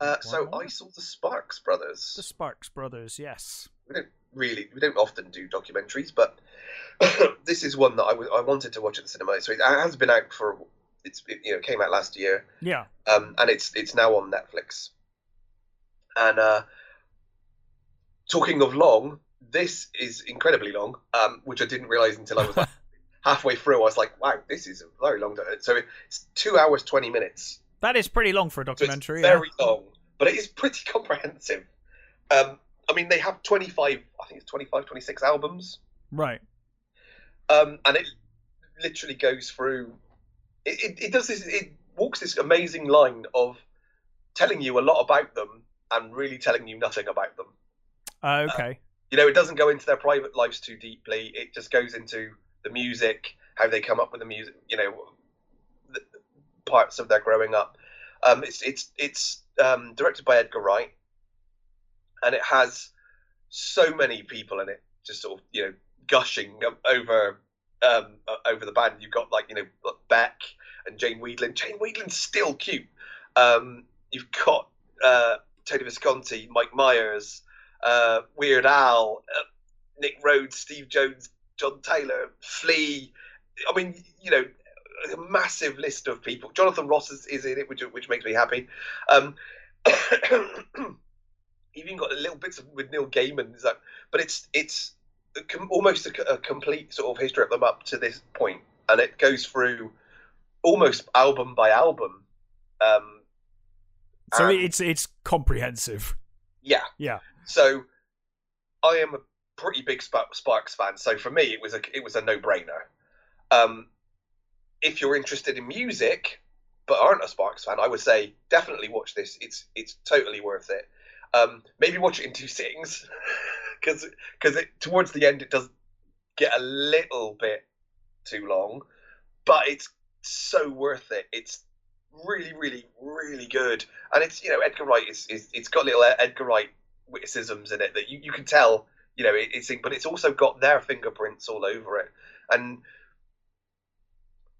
Uh, so. I saw the Sparks Brothers. The Sparks Brothers. Yes. We don't really, we don't often do documentaries, but (coughs) this is one that I wanted to watch at the cinema. So it has been out for it's it, you know came out last year, Yeah. um, and it's it's now on Netflix. And uh, talking of long, this is incredibly long, um, which I didn't realize until I was (laughs) halfway through. I was like, wow, this is a very long. So it's two hours twenty minutes. That is pretty long for a So it's documentary. yeah. very long, but it is pretty (laughs) comprehensive. Um, I mean, they have 25, I think it's 25, 26 albums, Right. um, and it literally goes through. It, it, it does this. It walks this amazing line of telling you a lot about them and really telling you nothing about them. Uh, okay. You know, it doesn't go into their private lives too deeply. It just goes into the music, how they come up with the music. You know, parts of their growing up. Um, it's it's it's um, directed by Edgar Wright, and it has so many people in it, just sort of you know gushing over um, over the band. You've got like you know Beck and Jane Wiedlin. Jane Wiedlin's still cute. Um, you've got uh, Tony Visconti, Mike Myers, uh, Weird Al, uh, Nick Rhodes, Steve Jones, John Taylor, Flea. I mean, you know, a massive list of people. Jonathan Ross is, is in it, which which makes me happy. Um, (coughs) even got little bits of, with Neil Gaiman, but it's it's a com- almost a, a complete sort of history of them up to this point, and it goes through almost album by album. Um, So um, it's it's comprehensive. yeah, Yeah. So I am a pretty big Sp- Sparks fan. So for me, it was a it was a no brainer. Um, if you're interested in music, but aren't a Sparks fan, I would say definitely watch this. It's it's totally worth it. Um, maybe watch it in two sittings (laughs) because because towards the end it does get a little bit too long, but it's so worth it. It's really, really, really good, and it's you know Edgar Wright is, is it's got little Edgar Wright witticisms in it that you, you can tell you know it, it's but it's also got their fingerprints all over it, and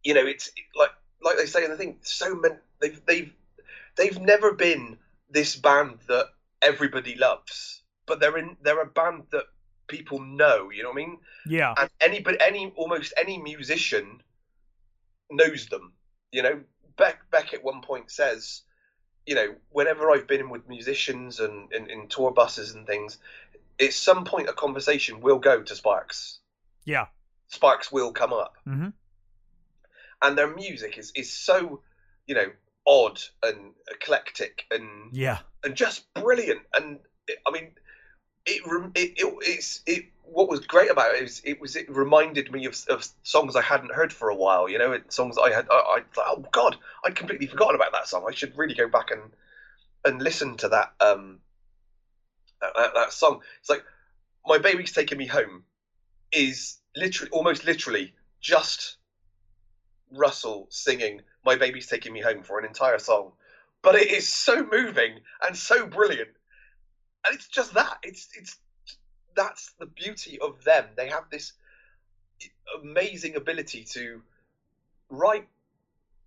you know it's like like they say in the thing. So many they've they've they've never been this band that everybody loves, but they're in they're a band that people know. You know what I mean? Yeah. And anybody, any almost any musician knows them. You know, Beck Beck at one point says, you know, whenever I've been in with musicians and in tour buses and things, at some point a conversation will go to Sparks. Yeah. Sparks will come up. Mm-hmm. And their music is is so, you know, odd and eclectic and yeah, and just brilliant. And I mean, it it, it it's it. What was great about it is it was it reminded me of, of songs I hadn't heard for a while. You know, songs I had. I, I oh God, I'd completely forgotten about that song. I should really go back and and listen to that um that, that song. It's like my baby's taking me home is literally almost literally just Russell singing "My baby's taking me home" for an entire song, but it is so moving and so brilliant, and it's just that. It's it's that's the beauty of them. They have this amazing ability to write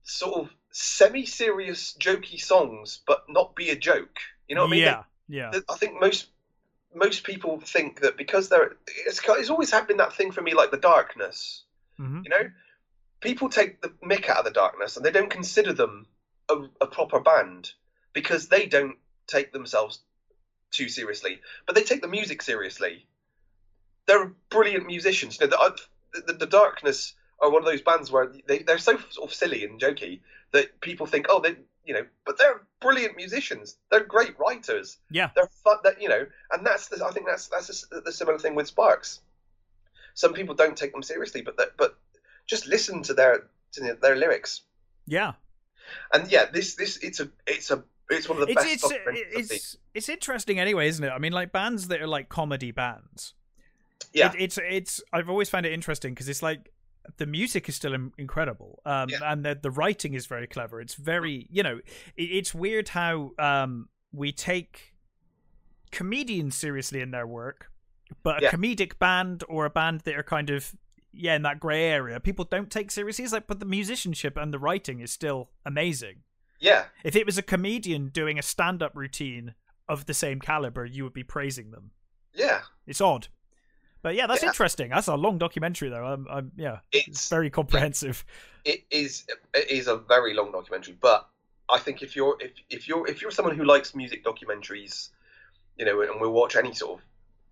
sort of semi-serious, jokey songs, but not be a joke. You know what I mean? Yeah, yeah. I think most most people think that because they're it's, it's always happened that thing for me, like the darkness. Mm-hmm. You know, people take the mick out of the darkness and they don't consider them a, a proper band because they don't take themselves too seriously, but they take the music seriously. They're brilliant musicians. You know, the, the, the Darkness are one of those bands where they, they're so sort of silly and jokey that people think, oh, they, you know, but they're brilliant musicians. They're great writers. Yeah, they're fun. That you know, and that's the, I think that's that's a, the similar thing with Sparks. Some people don't take them seriously, but but just listen to their to their lyrics. Yeah, and yeah, this this it's a it's a it's one of the it's, best. It's it's, it's interesting anyway, isn't it? I mean, like bands that are like comedy bands. Yeah, it, it's it's I've always found it interesting because it's like the music is still incredible, um, yeah. and the the writing is very clever. It's very you know, it, it's weird how um, we take comedians seriously in their work, but a Yeah. comedic band or a band that are kind of yeah in that grey area, people don't take seriously. It's like, but the musicianship and the writing is still amazing. yeah, If it was a comedian doing a stand up routine of the same caliber, you would be praising them. yeah. It's odd. But yeah, that's Yeah. interesting. That's a long documentary, though. I'm, I'm yeah, it's It's very comprehensive. it is it is a very long documentary, but I think if you're if, if you're if you're someone who likes music documentaries, you know, and will watch any sort of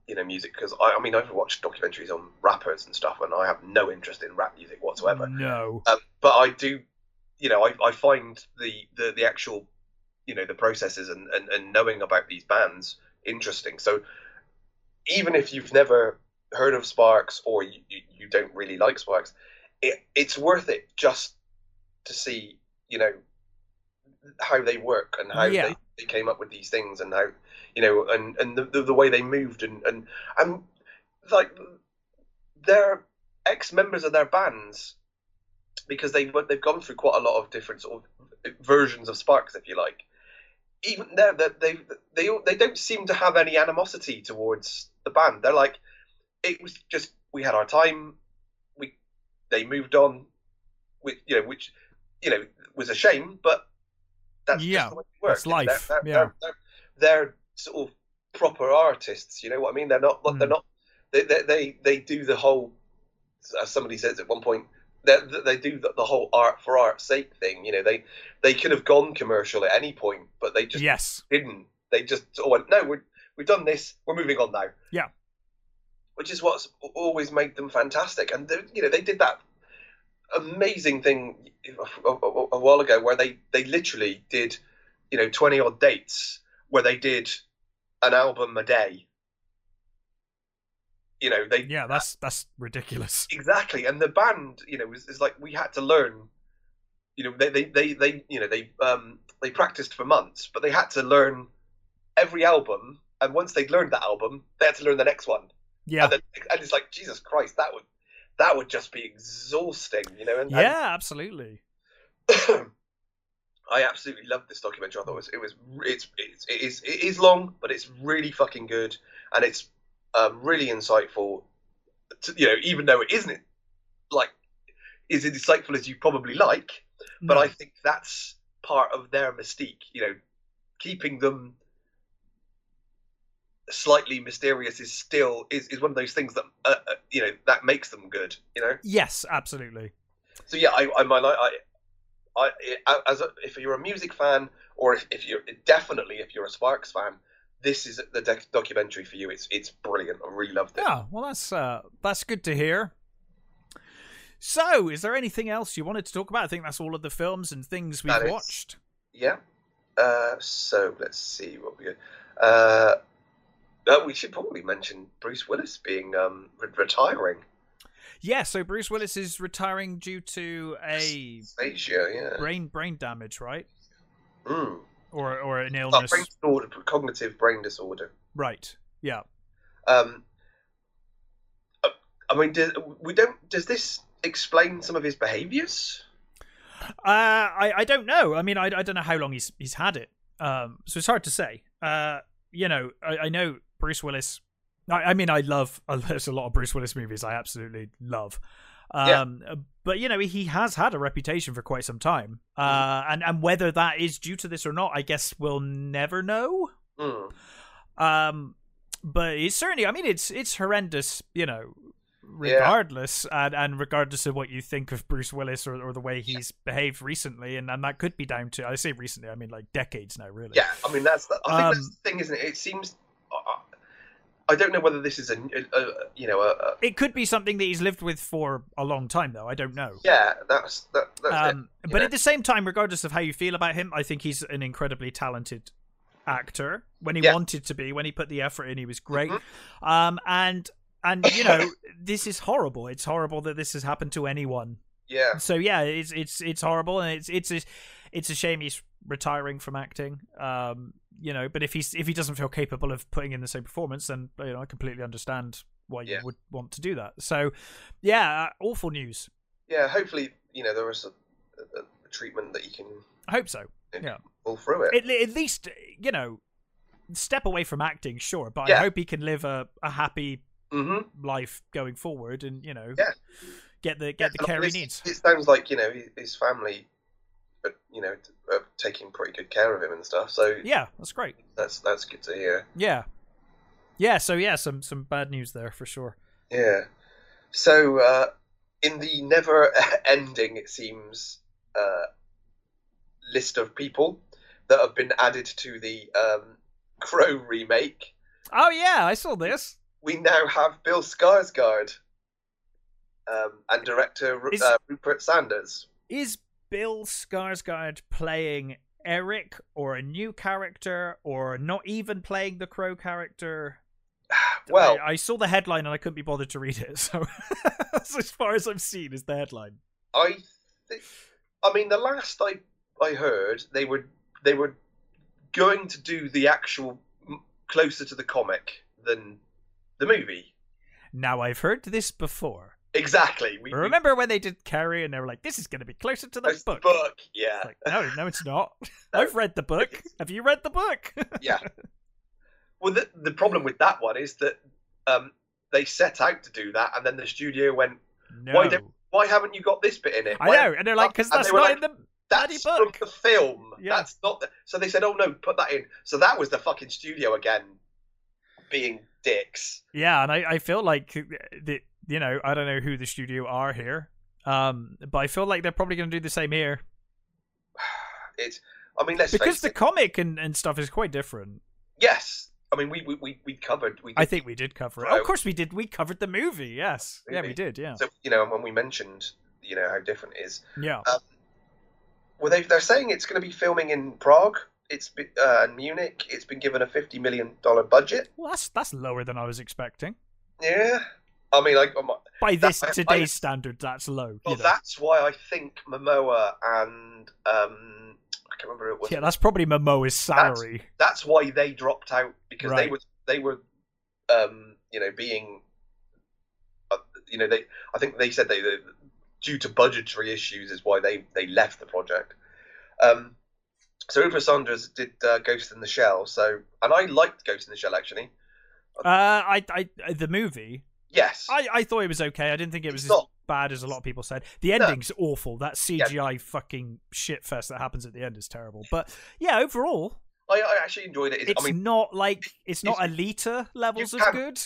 you know music because I, I mean I've watched documentaries on rappers and stuff, and I have no interest in rap music whatsoever. No. Um, but I do, you know, I, I find the, the the actual, you know, the processes and, and, and knowing about these bands interesting. So even if you've never heard of Sparks or you, you, you don't really like Sparks, it, it's worth it just to see, you know, how they work and how Yeah. they, they came up with these things and how, you know, and, and the, the, the way they moved and, and, and like they're ex members of their bands because they've they've gone through quite a lot of different sort of versions of Sparks, if you like. Even there, that they they they don't seem to have any animosity towards the band. They're like, it was just we had our time. We they moved on, with you know which you know was a shame, but that's Yeah, just the way it works. life, They're, they're, yeah. they're, they're, they're sort of proper artists. You know what I mean? They're not. They're Mm. not. They, they they they do the whole. As somebody says at one point, they they do the, the whole art for art's sake thing. You know, they they could have gone commercial at any point, but they just yes. didn't. They just sort of went, no, we're, we've done this, we're moving on now. Yeah. Which is what's always made them fantastic. And, you know, they did that amazing thing a, a- a while ago where they, they literally did, you know, 20 odd dates where they did an album a day. You know, they Yeah, that's that's ridiculous. (laughs) exactly and the band you know is, is like we had to learn you know, they, they, they, they you know, they, um, they practiced for months, but they had to learn every album, and once they'd learned that album, they had to learn the next one. Yeah. And, then, and it's like Jesus Christ, that would that would just be exhausting, you know. And, yeah, absolutely. (clears throat) I absolutely loved this documentary. I thought it was it was it's, it's it is it is long, but it's really fucking good, and it's um, really insightful. To, you know, even though it isn't like is as insightful as you probably like, but No. I think that's part of their mystique. You know, keeping them slightly mysterious is still is, is one of those things that uh, uh, you know that makes them good. You know, Yes, absolutely. so yeah, I I my I. I, as a, if you're a music fan, or if, if you're definitely if you're a Sparks fan, this is the doc- documentary for you. It's it's brilliant. I really loved it. Yeah, well, that's uh, that's good to hear. So, is there anything else you wanted to talk about? I think that's all of the films and things we've watched. Yeah. Uh, so let's see what we. Uh, uh, we should probably mention Bruce Willis being um, re- retiring. Yeah, so Bruce Willis is retiring due to a Asia, yeah. brain brain damage, right? Mm. Or or an Oh, illness. brain disorder, cognitive brain disorder. Right. Yeah. Um, uh, I mean, do, we don't. Does this explain some of his behaviours? Uh, I I don't know. I mean, I, I don't know how long he's he's had it. Um, so it's hard to say. Uh, you know, I, I know Bruce Willis. I, I mean, I love. (laughs) There's a lot of Bruce Willis movies I absolutely love. Yeah. Um, but you know, he has had a reputation for quite some time. Uh, and and whether that is due to this or not, I guess we'll never know. Mm. Um, but it's certainly. I mean, it's it's horrendous. You know, regardless, and and regardless of what you think of Bruce Willis or, or the way he's behaved recently, and and that could be down to I say recently, I mean like decades now, really. Yeah, I mean that's the, I think that's Um, the thing, isn't it? It seems. I don't know whether this is a, a, a you know a, a It could be something that he's lived with for a long time, though. I don't know. yeah. That's that. That's Um, it, but know? at the same time, regardless of how you feel about him, I think he's an incredibly talented actor. When he Yeah. wanted to be, when he put the effort in, he was great. Mhm. Um, and and you know, (coughs) this is horrible. It's horrible that this has happened to anyone. yeah, So yeah, it's it's it's horrible, and it's it's a, it's a shame he's retiring from acting. Um, you know, but if he's if he doesn't feel capable of putting in the same performance, then you know I completely understand why you Yeah. would want to do that. So, yeah, uh, awful news. yeah. Hopefully, you know there is a, a, a treatment that you can I hope so. Yeah. pull through it. At, at least you know, step away from acting, sure, but I hope he can live a, a happy hmm life going forward, and you know, Yeah. get the get the care he needs. It sounds like you know his- family, you know, are taking pretty good care of him and stuff. So Yeah, that's great. that's that's good to hear. Yeah, yeah. So yeah, some some bad news there for sure. Yeah. So uh, in the never-ending, (laughs) it seems, uh, list of people that have been added to the um, (laughs) Crow remake, Oh yeah, I saw this. we now have Bill Skarsgård um, and director Ru- Is- uh, Rupert Sanders. Is Bill Skarsgård playing Eric or a new character or not even playing the Crow character? (sighs) Well, I, I saw the headline and I couldn't be bothered to read it, (laughs) so (laughs) that's as far as I've seen is the headline. I think. I mean, the last I I heard, they were they were going to do the actual closer to the comic than the movie. Now I've heard this before. Exactly. We, we- Remember when they did Carrie and they were like, "This is going to be closer to the book." book. Yeah. Like, no, no, it's (laughs) not. I've read the book. Have you read the book? (laughs) yeah. Well, the, the problem with that one is that um, they set out to do that, and then the studio went, no. Why don't- "Why haven't you got this bit in it?" I know, and they're like, "Because that's not like, in the That's book." from the film. Yeah. That's not. The... So they said, "Oh no, put that in." So that was the fucking studio again, being dicks. Yeah, and I, I feel like the you know I don't know who the studio are here, um, but I feel like they're probably going to do the same here (sighs) It's. I mean, let's because the it. comic and, and stuff is quite different. Yes, I mean we we we, we covered. We did, I think we did cover it. Oh, of course we did. We covered the movie. Yes, yeah, we did. Yeah, so. You know, when we mentioned, you know, how different it is. yeah. Um, Well, they they're saying it's going to be filming in Prague. It's be- uh, and Munich. It's been given a fifty million dollar budget. Well, that's that's lower than I was expecting. Yeah. I mean, like, um, By this I- today's I- standard, that's low. well, you know. that's why I think Momoa and um, I can't remember who it was. Yeah, that's probably Momoa's salary. That's why they dropped out because they were they were, um, you know, being, uh, you know, they. I think they said they, they due to budgetary issues is why they they left the project. Um, so Rupert Sanders did uh, Ghost in the Shell. So, and I liked Ghost in the Shell actually. Uh, I, I, the movie, Yes. I, I thought it was okay. I didn't think it was It's as not- bad as a lot of people said. The ending's awful. That CGI fucking shit fest that happens at the end is terrible. But yeah, overall, I, I actually enjoyed it. It's, it's I mean, not like it's not Alita levels as good,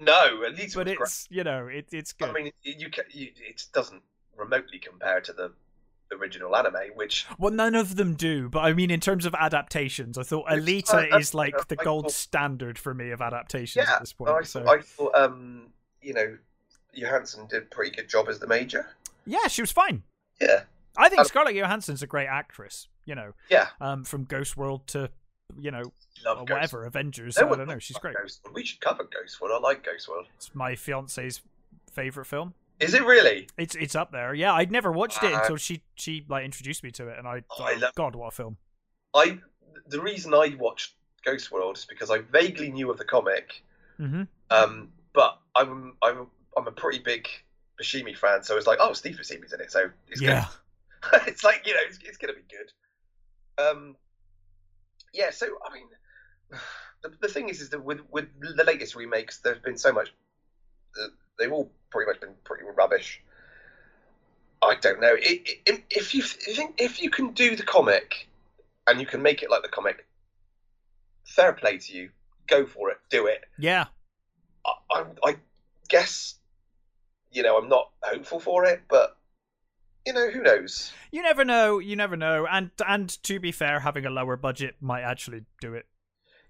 no, at least but it's you know it, it's good. I mean, you, ca you it doesn't remotely compare to the original anime, which Well, none of them do, but I mean, in terms of adaptations, I thought Alita I- is like the I gold thought- standard for me of adaptations yeah, at this point. I, so. I thought, um, you know, Johansson did a pretty good job as the major. Yeah, she was fine. Yeah, I think Um, Scarlett Johansson's a great actress. You know, yeah, um, from Ghost World to you know love or whatever Avengers. No I don't know. She's great. Ghost World. We should cover Ghost World. I like Ghost World. It's my fiance's favorite film. Is it really? It's it's up there. Yeah, I'd never watched it Uh, until she she like introduced me to it, and I, Oh, I love- God, what a film! I the reason I watched Ghost World is because I vaguely knew of the comic, hmm um, but I'm I'm I'm a pretty big Buscemi fan, so it's like, oh, Steve Buscemi's in it, so it's Yeah, good. (laughs) it's like you know, it's, it's gonna be good. Um, yeah. So I mean, (sighs) the, the thing is, is that with with the latest remakes, there's been so much. Uh, they've all pretty much been pretty rubbish. I don't know. If you think if you can do the comic, and you can make it like the comic, fair play to you. Go for it. Do it. yeah. I, I, I guess, you know, I'm not hopeful for it, but you know, who knows? You never know. You never know. And and to be fair, having a lower budget might actually do it.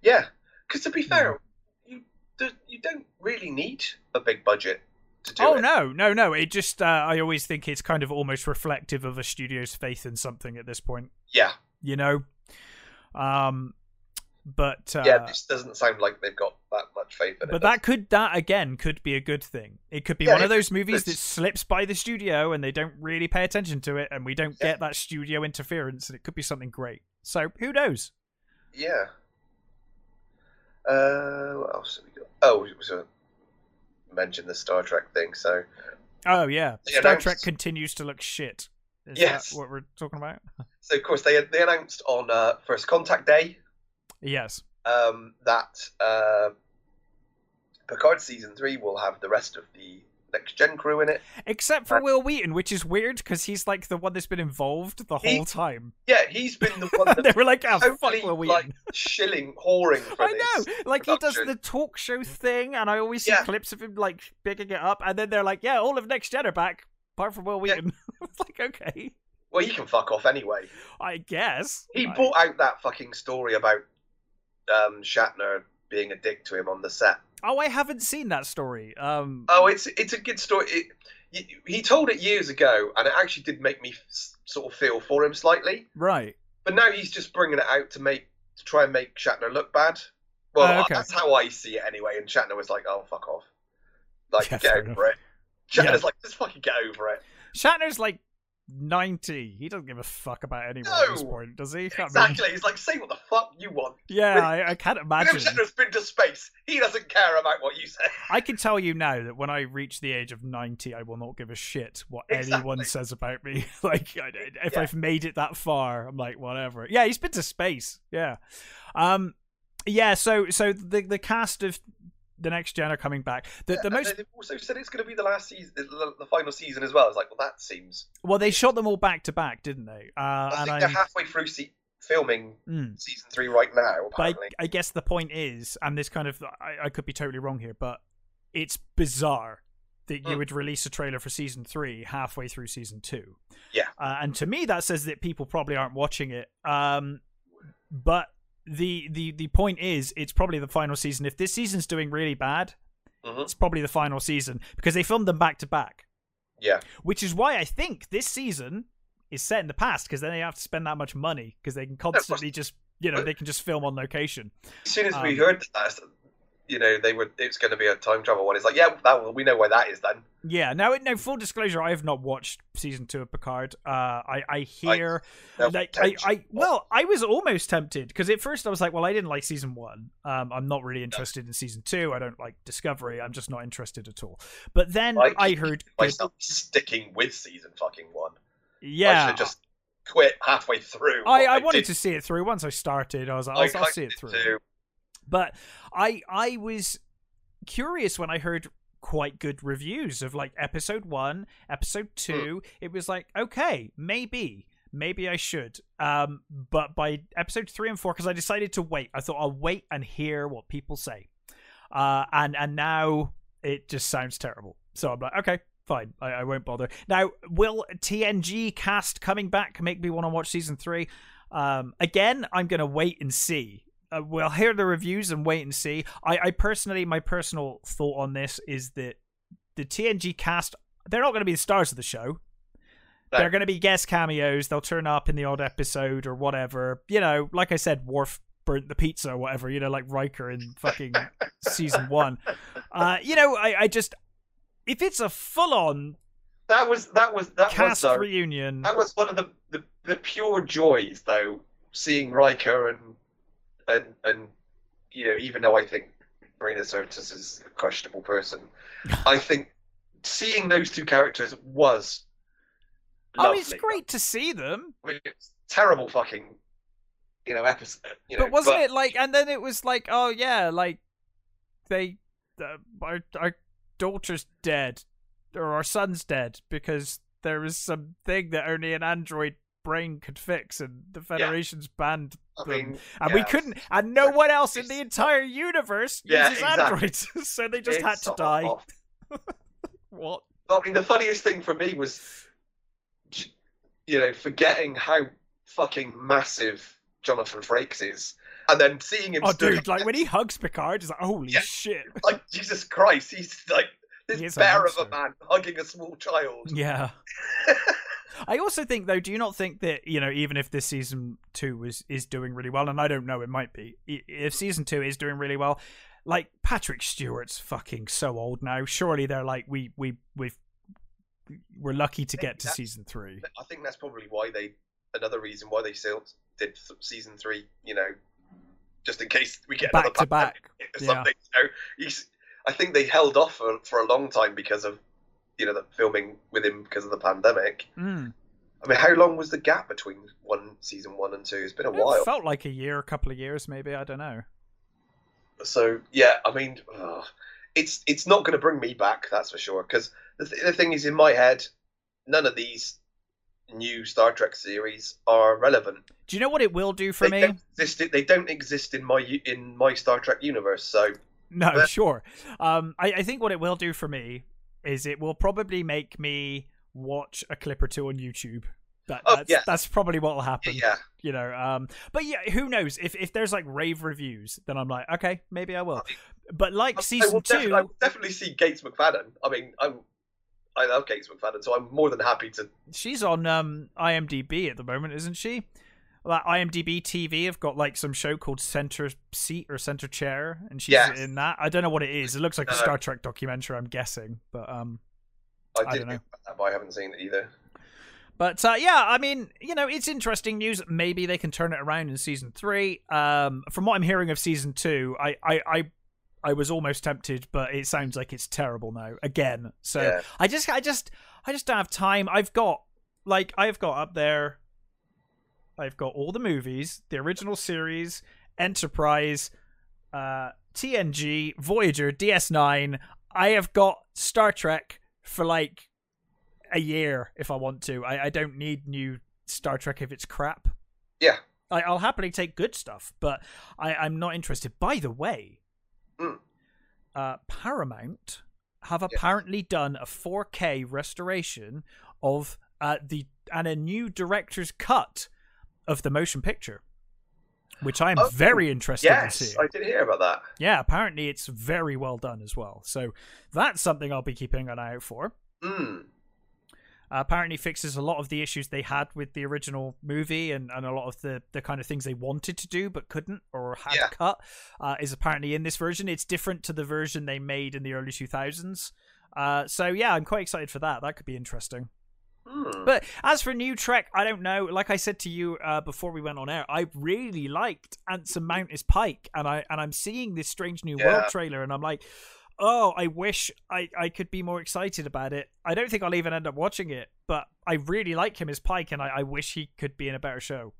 Yeah, because to be fair, you do, you don't really need a big budget to do oh it. no, no, no! It just uh, I always think it's kind of almost reflective of a studio's faith in something at this point. Yeah, You know, um, but uh, yeah. This doesn't sound like they've got that much faith in it. but that could that again could be a good thing. It could be Yeah, one of those movies that slips by the studio and they don't really pay attention to it, and we don't Yeah. get that studio interference, and it could be something great. So who knows? Yeah. Uh, what else have we got? Oh, we mentioned the Star Trek thing. So Oh yeah, They Star announced- Trek continues to look shit. Is Yes. that what we're talking about? so of course they they announced on uh, First Contact Day yes. um, that uh, Picard season three will have the rest of the next gen crew in it. Except for Uh, Wil Wheaton, which is weird because he's like the one that's been involved the He- whole time. Yeah, he's been the one (laughs) they were like, "Oh fuck, Wil Wheaton." like shilling, whoring for (laughs) I know, like he does the talk show thing, and I always see Yeah. clips of him like bigging it up, and then they're like, "Yeah, all of next gen are back, apart from Wil Yeah. Wheaton." (laughs) it's like, okay, Well, he can fuck off anyway. I guess He Like, brought out that fucking story about um, Shatner being a dick to him on the set. Oh, I haven't seen that story. Um, Oh, it's it's a good story. It, he told it years ago, and it actually did make me sort of feel for him slightly. right. But now he's just bringing it out to make to try and make Shatner look bad. Well, Oh, okay. that's how I see it anyway. And Shatner was like, "Oh, fuck off! Like, Yeah, get over enough. it." Shatner's Yeah. like, "Just fucking get over it." Shatner's like ninety. He doesn't give a fuck about anyone at this point, does he? I mean, Exactly. He's like, "Say what the fuck you want." yeah, I, I can't imagine. Shatner's been to space. He doesn't care about what you say. I can tell you now that when I reach the age of 90, I will not give a shit what anyone says about me. (laughs) like, I- if Yeah. I've made it that far, I'm like, whatever. Yeah, he's been to space. Yeah. Um, yeah, so so the the cast of the next gen are coming back. The, the most They've also said it's going to be the last season, the, the final season as well. It's like, well, that seems. well, they shot them all back to back, didn't they? Uh, I think they're halfway through se- filming Mm. season three right now. But I, I guess the point is, and this kind of, I, I could be totally wrong here, but it's bizarre that you Mm. would release a trailer for season three halfway through season two. Yeah. Uh, and to me, that says that people probably aren't watching it. Um, but the the the point is, it's probably the final season. If this season's doing really bad, Mhm. it's probably the final season because they filmed them back to back. yeah, Which is why I think this season is set in the past because then they have to spend that much money because they can constantly just you know they can just film on location. as soon as we Um, heard that, you know they were it's going to be a time travel one. It's like, yeah, that we know why that is then. Yeah. Now, no. Full disclosure, I have not watched season two of Picard. Uh, I I hear No like I. I well, I was almost tempted because at first I was like, well, I didn't like season one. Um, I'm not really interested in season two. I don't like Discovery. I'm just not interested at all. But then I I heard, myself sticking with season fucking one. I yeah, should just quit halfway through. I, what I wanted did. to see it through. Once I started, I was like, I I'll, I'll see it through. too. But I I was curious when I heard quite good reviews of like episode one, episode two. It was like, okay, maybe. Maybe I should. Um, but by episode three and four, because I decided to wait, I thought I'll wait and hear what people say. Uh, and and now it just sounds terrible. So I'm like, okay, fine, I, I won't bother. Now, will TNG cast coming back make me want to watch season three? Um, again, I'm gonna wait and see. Uh, we'll hear the reviews and wait and see. I, I personally, my personal thought on this is that the TNG cast, they're not going to be the stars of the show. No. They're going to be guest cameos. They'll turn up in the odd episode or whatever. You know, like I said, Worf burnt the pizza or whatever. You know, like Riker in fucking (laughs) season one. Uh, you know, I, I just if it's a full-on That was that was that was cast though, reunion, that was one of the, the the pure joys though seeing Riker and and and you know even though I think Marina Sirtis is a questionable person, (laughs) I think seeing those two characters was. Lovely. oh, it's great to see them. I mean, it's terrible fucking, you know, episode. You know, but wasn't it like and then it was like oh yeah like they uh, our, our daughter's dead or our son's dead because there was some thing that only an android brain could fix and the federation's banned I them. mean, and we couldn't and no one else in the entire universe Yeah, uses exactly. androids (laughs) so they just it's had to die (laughs) what I mean, the funniest thing for me was, you know, forgetting how fucking massive Jonathan Frakes is, and then seeing him. oh dude like when he hugs picard he's like holy Yeah. shit like Jesus Christ, he's like this bear of a man hugging a small child. Yeah. (laughs) I also think though, do you not think that, you know, even if this season 2 was is doing really well and I don't know it might be. If season 2 is doing really well, like Patrick Stewart's fucking so old now. Surely they're like we we we've we're lucky to get to season 3. I think that's probably why they another reason why they still did th- season three. You know, just in case we get Back to back. or Yeah. something. Know, he's. I think they held off for, for a long time because of you know the filming with him because of the pandemic. Mm. I mean, how long was the gap between one season one and two? It's been a It while. felt like a year, a couple of years maybe, I don't know. So yeah, I mean, ugh, it's it's not going to bring me back. That's for sure. Because the, th- the thing is, in my head, none of these new Star Trek series are relevant. Do you know what it will do for they me? Don't exist, they don't exist in my in my Star Trek universe. So No, But- sure. Um, I, I think what it will do for me is it will probably make me watch a clip or two on YouTube. That, Oh, that's, yeah. that's probably what will happen. yeah, You know, um, but yeah, who knows? If if there's like rave reviews, then I'm like, okay, maybe I will. But like I will season defi- two, I will definitely see Gates McFadden. I mean, I'm I love Gates McFadden, so I'm more than happy to. she's on um, IMDb at the moment, isn't she? Like IMDb TV have got like some show called Center Seat or Center Chair, and she's Yes. in that. I don't know what it is. It looks like a Star Trek documentary. I'm guessing, but um, I I did don't know. that, but I haven't seen it either. But uh, yeah, I mean, you know, it's interesting news. Maybe they can turn it around in season three. Um, from what I'm hearing of season two, I, I, I, I was almost tempted, but it sounds like it's terrible now again. So Yeah. I just, I just, I just don't have time. I've got, like, I've got up there. I've got all the movies, the original series, Enterprise, uh, TNG, Voyager, DS9. I have got Star Trek for like a year if I want to. I, I don't need new Star Trek if it's crap. Yeah. I, I'll happily take good stuff, but I, I'm not interested. By the way, Mm. uh, Paramount have Yes. apparently done a 4K restoration of uh, the and a new director's cut of the motion picture, which I am Oh, very interested in Yes, seeing. I did hear about that. Yeah, apparently it's very well done as well. So that's something I'll be keeping an eye out for. Mm. Uh, apparently fixes a lot of the issues they had with the original movie and, and a lot of the, the kind of things they wanted to do but couldn't or had Yeah. cut uh, is apparently in this version. It's different to the version they made in the early 2000s. Uh, so yeah, I'm quite excited for that. That could be interesting. Hmm. But as for new Trek, I don't know. Like I said to you uh, before we went on air, I really liked Anson Mount as Pike, and I and I'm seeing this Strange New World trailer, and I'm like, oh, I wish I I could be more excited about it. I don't think I'll even end up watching it, but I really like him as Pike, and I, I wish he could be in a better show.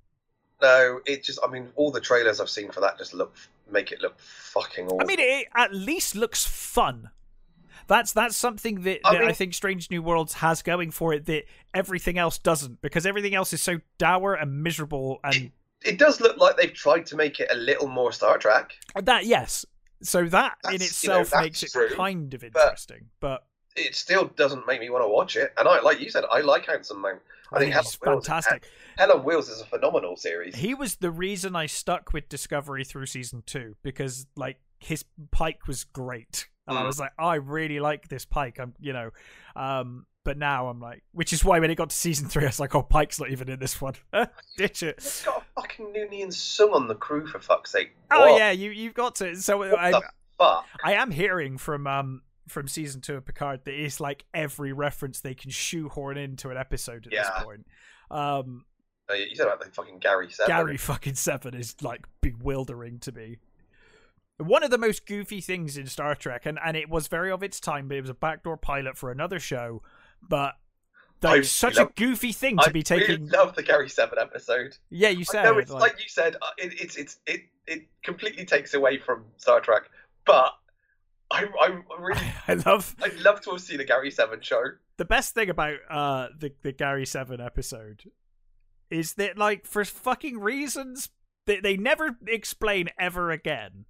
No, it just. I mean, all the trailers I've seen for that just look make it look fucking awful. I mean, it at least looks fun. That's that's something that, I that I mean- think Strange New Worlds has going for it that everything else doesn't, because everything else is so dour and miserable and it does look like they've tried to make it a little more Star Trek. Uh, that yes. So that in That's- you know, itself makes it true, kind of interesting, but, It still doesn't make me want to watch it. And I, like you said, I like Anson Mount. I, I think think Helen fantastic. Hell on Wheels is a phenomenal series. He was the reason I stuck with Discovery through season two because like his Pike was great, and I Mm. was like, oh, I really like this Pike. I'm, you know, um, but now I'm like, which is why when it got to season three, I was like, oh, Pike's not even in this one. (laughs) Ditch it. It's got a fucking Noonien Soong on the crew for fuck's sake. Oh yeah, you you've got to. So What I fuck? I am hearing from um from season two of Picard that it's like every reference they can shoehorn into an episode at Yeah. this point. Um, No, you said about the fucking Gary Seven. Gary fucking Seven is like bewildering to me. One of the most goofy things in Star Trek, and, and it was very of its time, but it was a backdoor pilot for another show. But like such love- a goofy thing to I be taking. really love the Gary Seven episode. yeah, you said know it's like, like, you said, uh, it, it's it's it it completely takes away from Star Trek, but I I really (laughs) I love I'd love to have seen a Gary Seven show. the best thing about uh the the Gary Seven episode is that like for fucking reasons that they never explain ever again.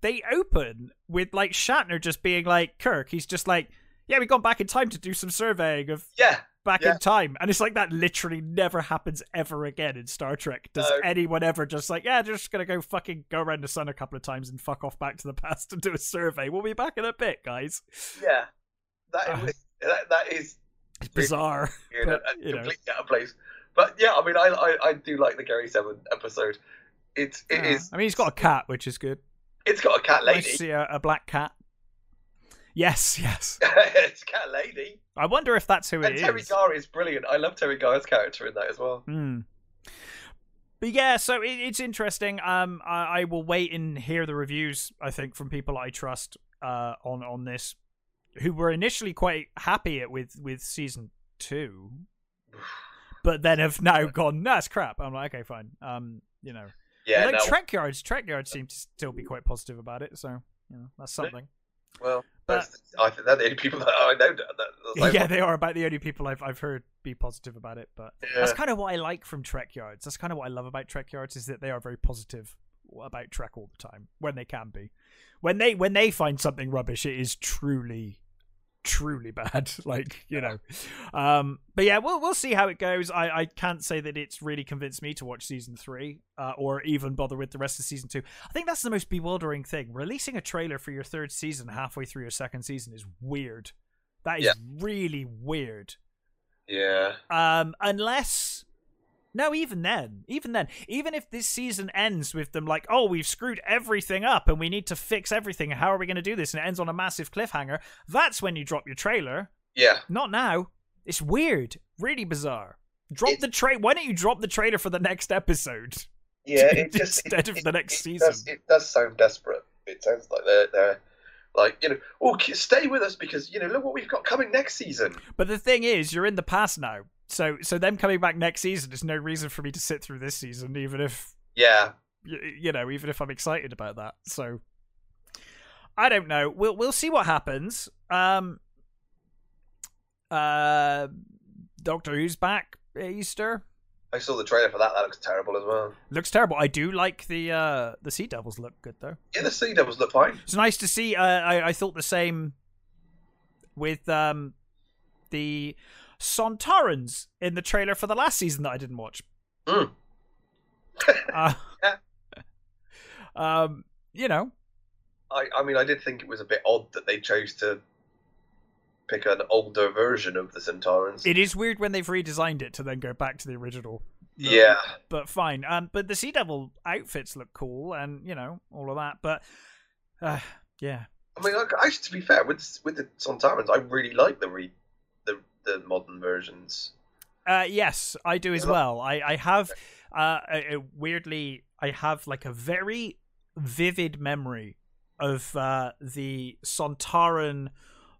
They open with like Shatner just being like Kirk. He's just like, yeah, we've gone back in time to do some surveying of Yeah, back Yeah. in time, and it's like that literally never happens ever again in Star Trek. Does No. anyone ever just like, yeah, just gonna go fucking go around the sun a couple of times and fuck off back to the past and do a survey? We'll be back in a bit, guys. yeah. That Uh, is that, that is It's bizarre. (laughs) weird But, and you know. completely out of place. But yeah, I mean, I I, I do like the Gary Seven episode. It's it Uh, is. I mean, he's got a cat, which is good. It's got a cat lady. to see a, a black cat. Yes, yes. (laughs) it's a cat lady. I wonder if that's who it And Teri is. Garr is brilliant. I love Teri Garr's character in that as well. Hmm. But yeah, so it, it's interesting. Um, I, I will wait and hear the reviews. I think from people I trust uh, on on this, who were initially quite happy with with season two, (sighs) but then have now gone, That's crap." I'm like, okay, fine. Um, you know, Yeah, like no, Trek Yards, Trek Yards seem to still be quite positive about it. So you know, that's something. well, but- I think they're the only people that oh, I know. That, that, (laughs) yeah, they are about the only people I've I've heard be positive about it. But Yeah. that's kind of what I like from Trek Yards. That's kind of what I love about Trek Yards is that they are very positive about track all the time when they can be. When they when they find something rubbish, it is truly truly bad (laughs) like you know. Um but yeah we'll we'll see how it goes. I i can't say that it's really convinced me to watch season three uh, or even bother with the rest of season two. I think that's the most bewildering thing. Releasing a trailer for your third season halfway through your second season is weird. That is Yeah. really weird. Yeah. um, unless no, even then, even then, even if this season ends with them like, oh, we've screwed everything up and we need to fix everything. How are we going to do this? And it ends on a massive cliffhanger. That's when you drop your trailer. Yeah. Not now. It's weird, really bizarre. Drop It's- the trailer. Why don't you drop the trailer for the next episode? Yeah, it (laughs) just Instead it, of the next it season. Does, it does sound desperate. It sounds like they're they're like you know, oh, stay with us because you know, look what we've got coming next season. But the thing is, you're in the past now. So, so them coming back next season is no reason for me to sit through this season, even if Yeah, y- you know, even if I'm excited about that. So I don't know. We'll we'll see what happens. Um uh Doctor Who's back Easter. I saw the trailer for that. That looks terrible as well. Looks terrible. I do like the uh the Sea Devils look good though. Yeah, the Sea Devils look fine. It's nice to see uh, I I thought the same with um the Sontarans in the trailer for the last season that I didn't watch. Mm. (laughs) Uh, Yeah. (laughs) um you know, I, I mean, I did think it was a bit odd that they chose to pick an older version of the Sontarans. It is weird when they've redesigned it to then go back to the original. But, yeah, but fine. Um, but the Sea Devil outfits look cool, and you know all of that. But uh, yeah, I mean, like, actually, to be fair, with with the Sontarans, I really like the re the the modern versions. Uh, yes, I do as well. I I have uh, weirdly I have like a very vivid memory of uh, the Sontaran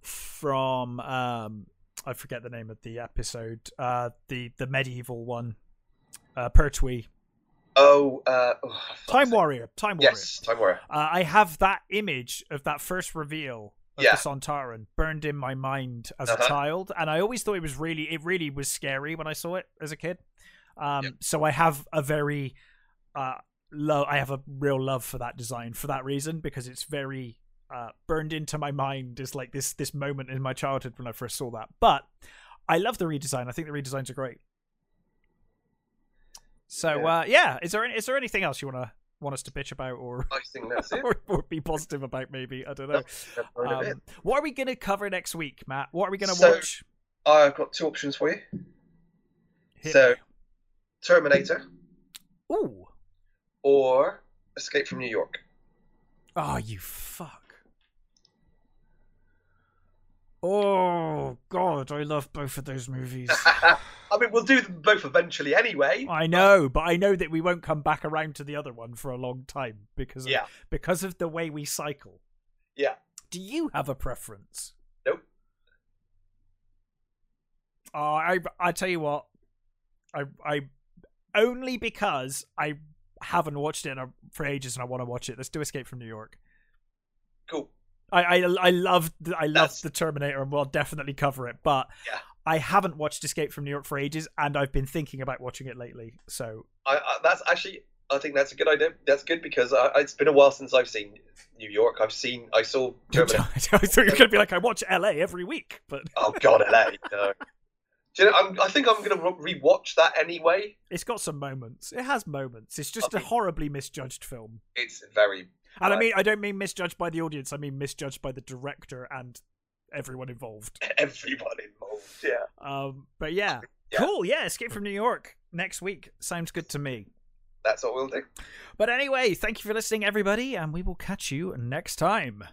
from um I forget the name of the episode. Uh, the the medieval one, uh, Pertwee, Oh, uh, oh, Time. Warrior, Time Warrior. Yes, Time Warrior. Uh, I have that image of that first reveal of Yeah. the Sontaran burned in my mind as a Uh-huh. child, and I always thought it was really, it really was scary when I saw it as a kid. Um, Yeah. So I have a very, uh, love. I have a real love for that design for that reason because it's very uh, burned into my mind is like this this moment in my childhood when I first saw that. But I love the redesign. I think the redesigns are great. So Yeah. uh, yeah, is there any, is there anything else you want to want us to bitch about or I think that's it. (laughs) or, or be positive about maybe i don't know That's about it. um, what are we going to cover next week matt what are we going to So- watch I've got two options for you. Hit so, me. Terminator ooh or Escape from New York. oh you fuck oh god i love both of those movies (laughs) I mean, we'll do them both eventually anyway. i know but i know that we won't come back around to the other one for a long time because of, Yeah. because of the way we cycle Yeah. do you have a preference Nope. Oh, I I tell you what, I I only because I haven't watched it in a, for ages and I want to watch it. Let's do Escape from New York. Cool. I I I love the, I love the Terminator and we'll definitely cover it, but Yeah. I haven't watched Escape from New York for ages and I've been thinking about watching it lately. So I, I, that's actually, I think that's a good idea. That's good because I, it's been a while since I've seen New York. I've seen, I saw (laughs) I Terminator. thought you were gonna be like I watch LA every week, but (laughs) oh God, LA. No. Do you know, I'm, I think I'm going to re- rewatch that anyway. it's got some moments. It has moments. It's just a horribly misjudged film. It's very. And I mean, I don't mean misjudged by the audience. I mean misjudged by the director and everyone involved. (laughs) Everyone involved. Yeah. Um, but yeah, Yeah. cool. Yeah, Escape from New York next week sounds good to me. That's what we'll do. But anyway, thank you for listening, everybody, and we will catch you next time.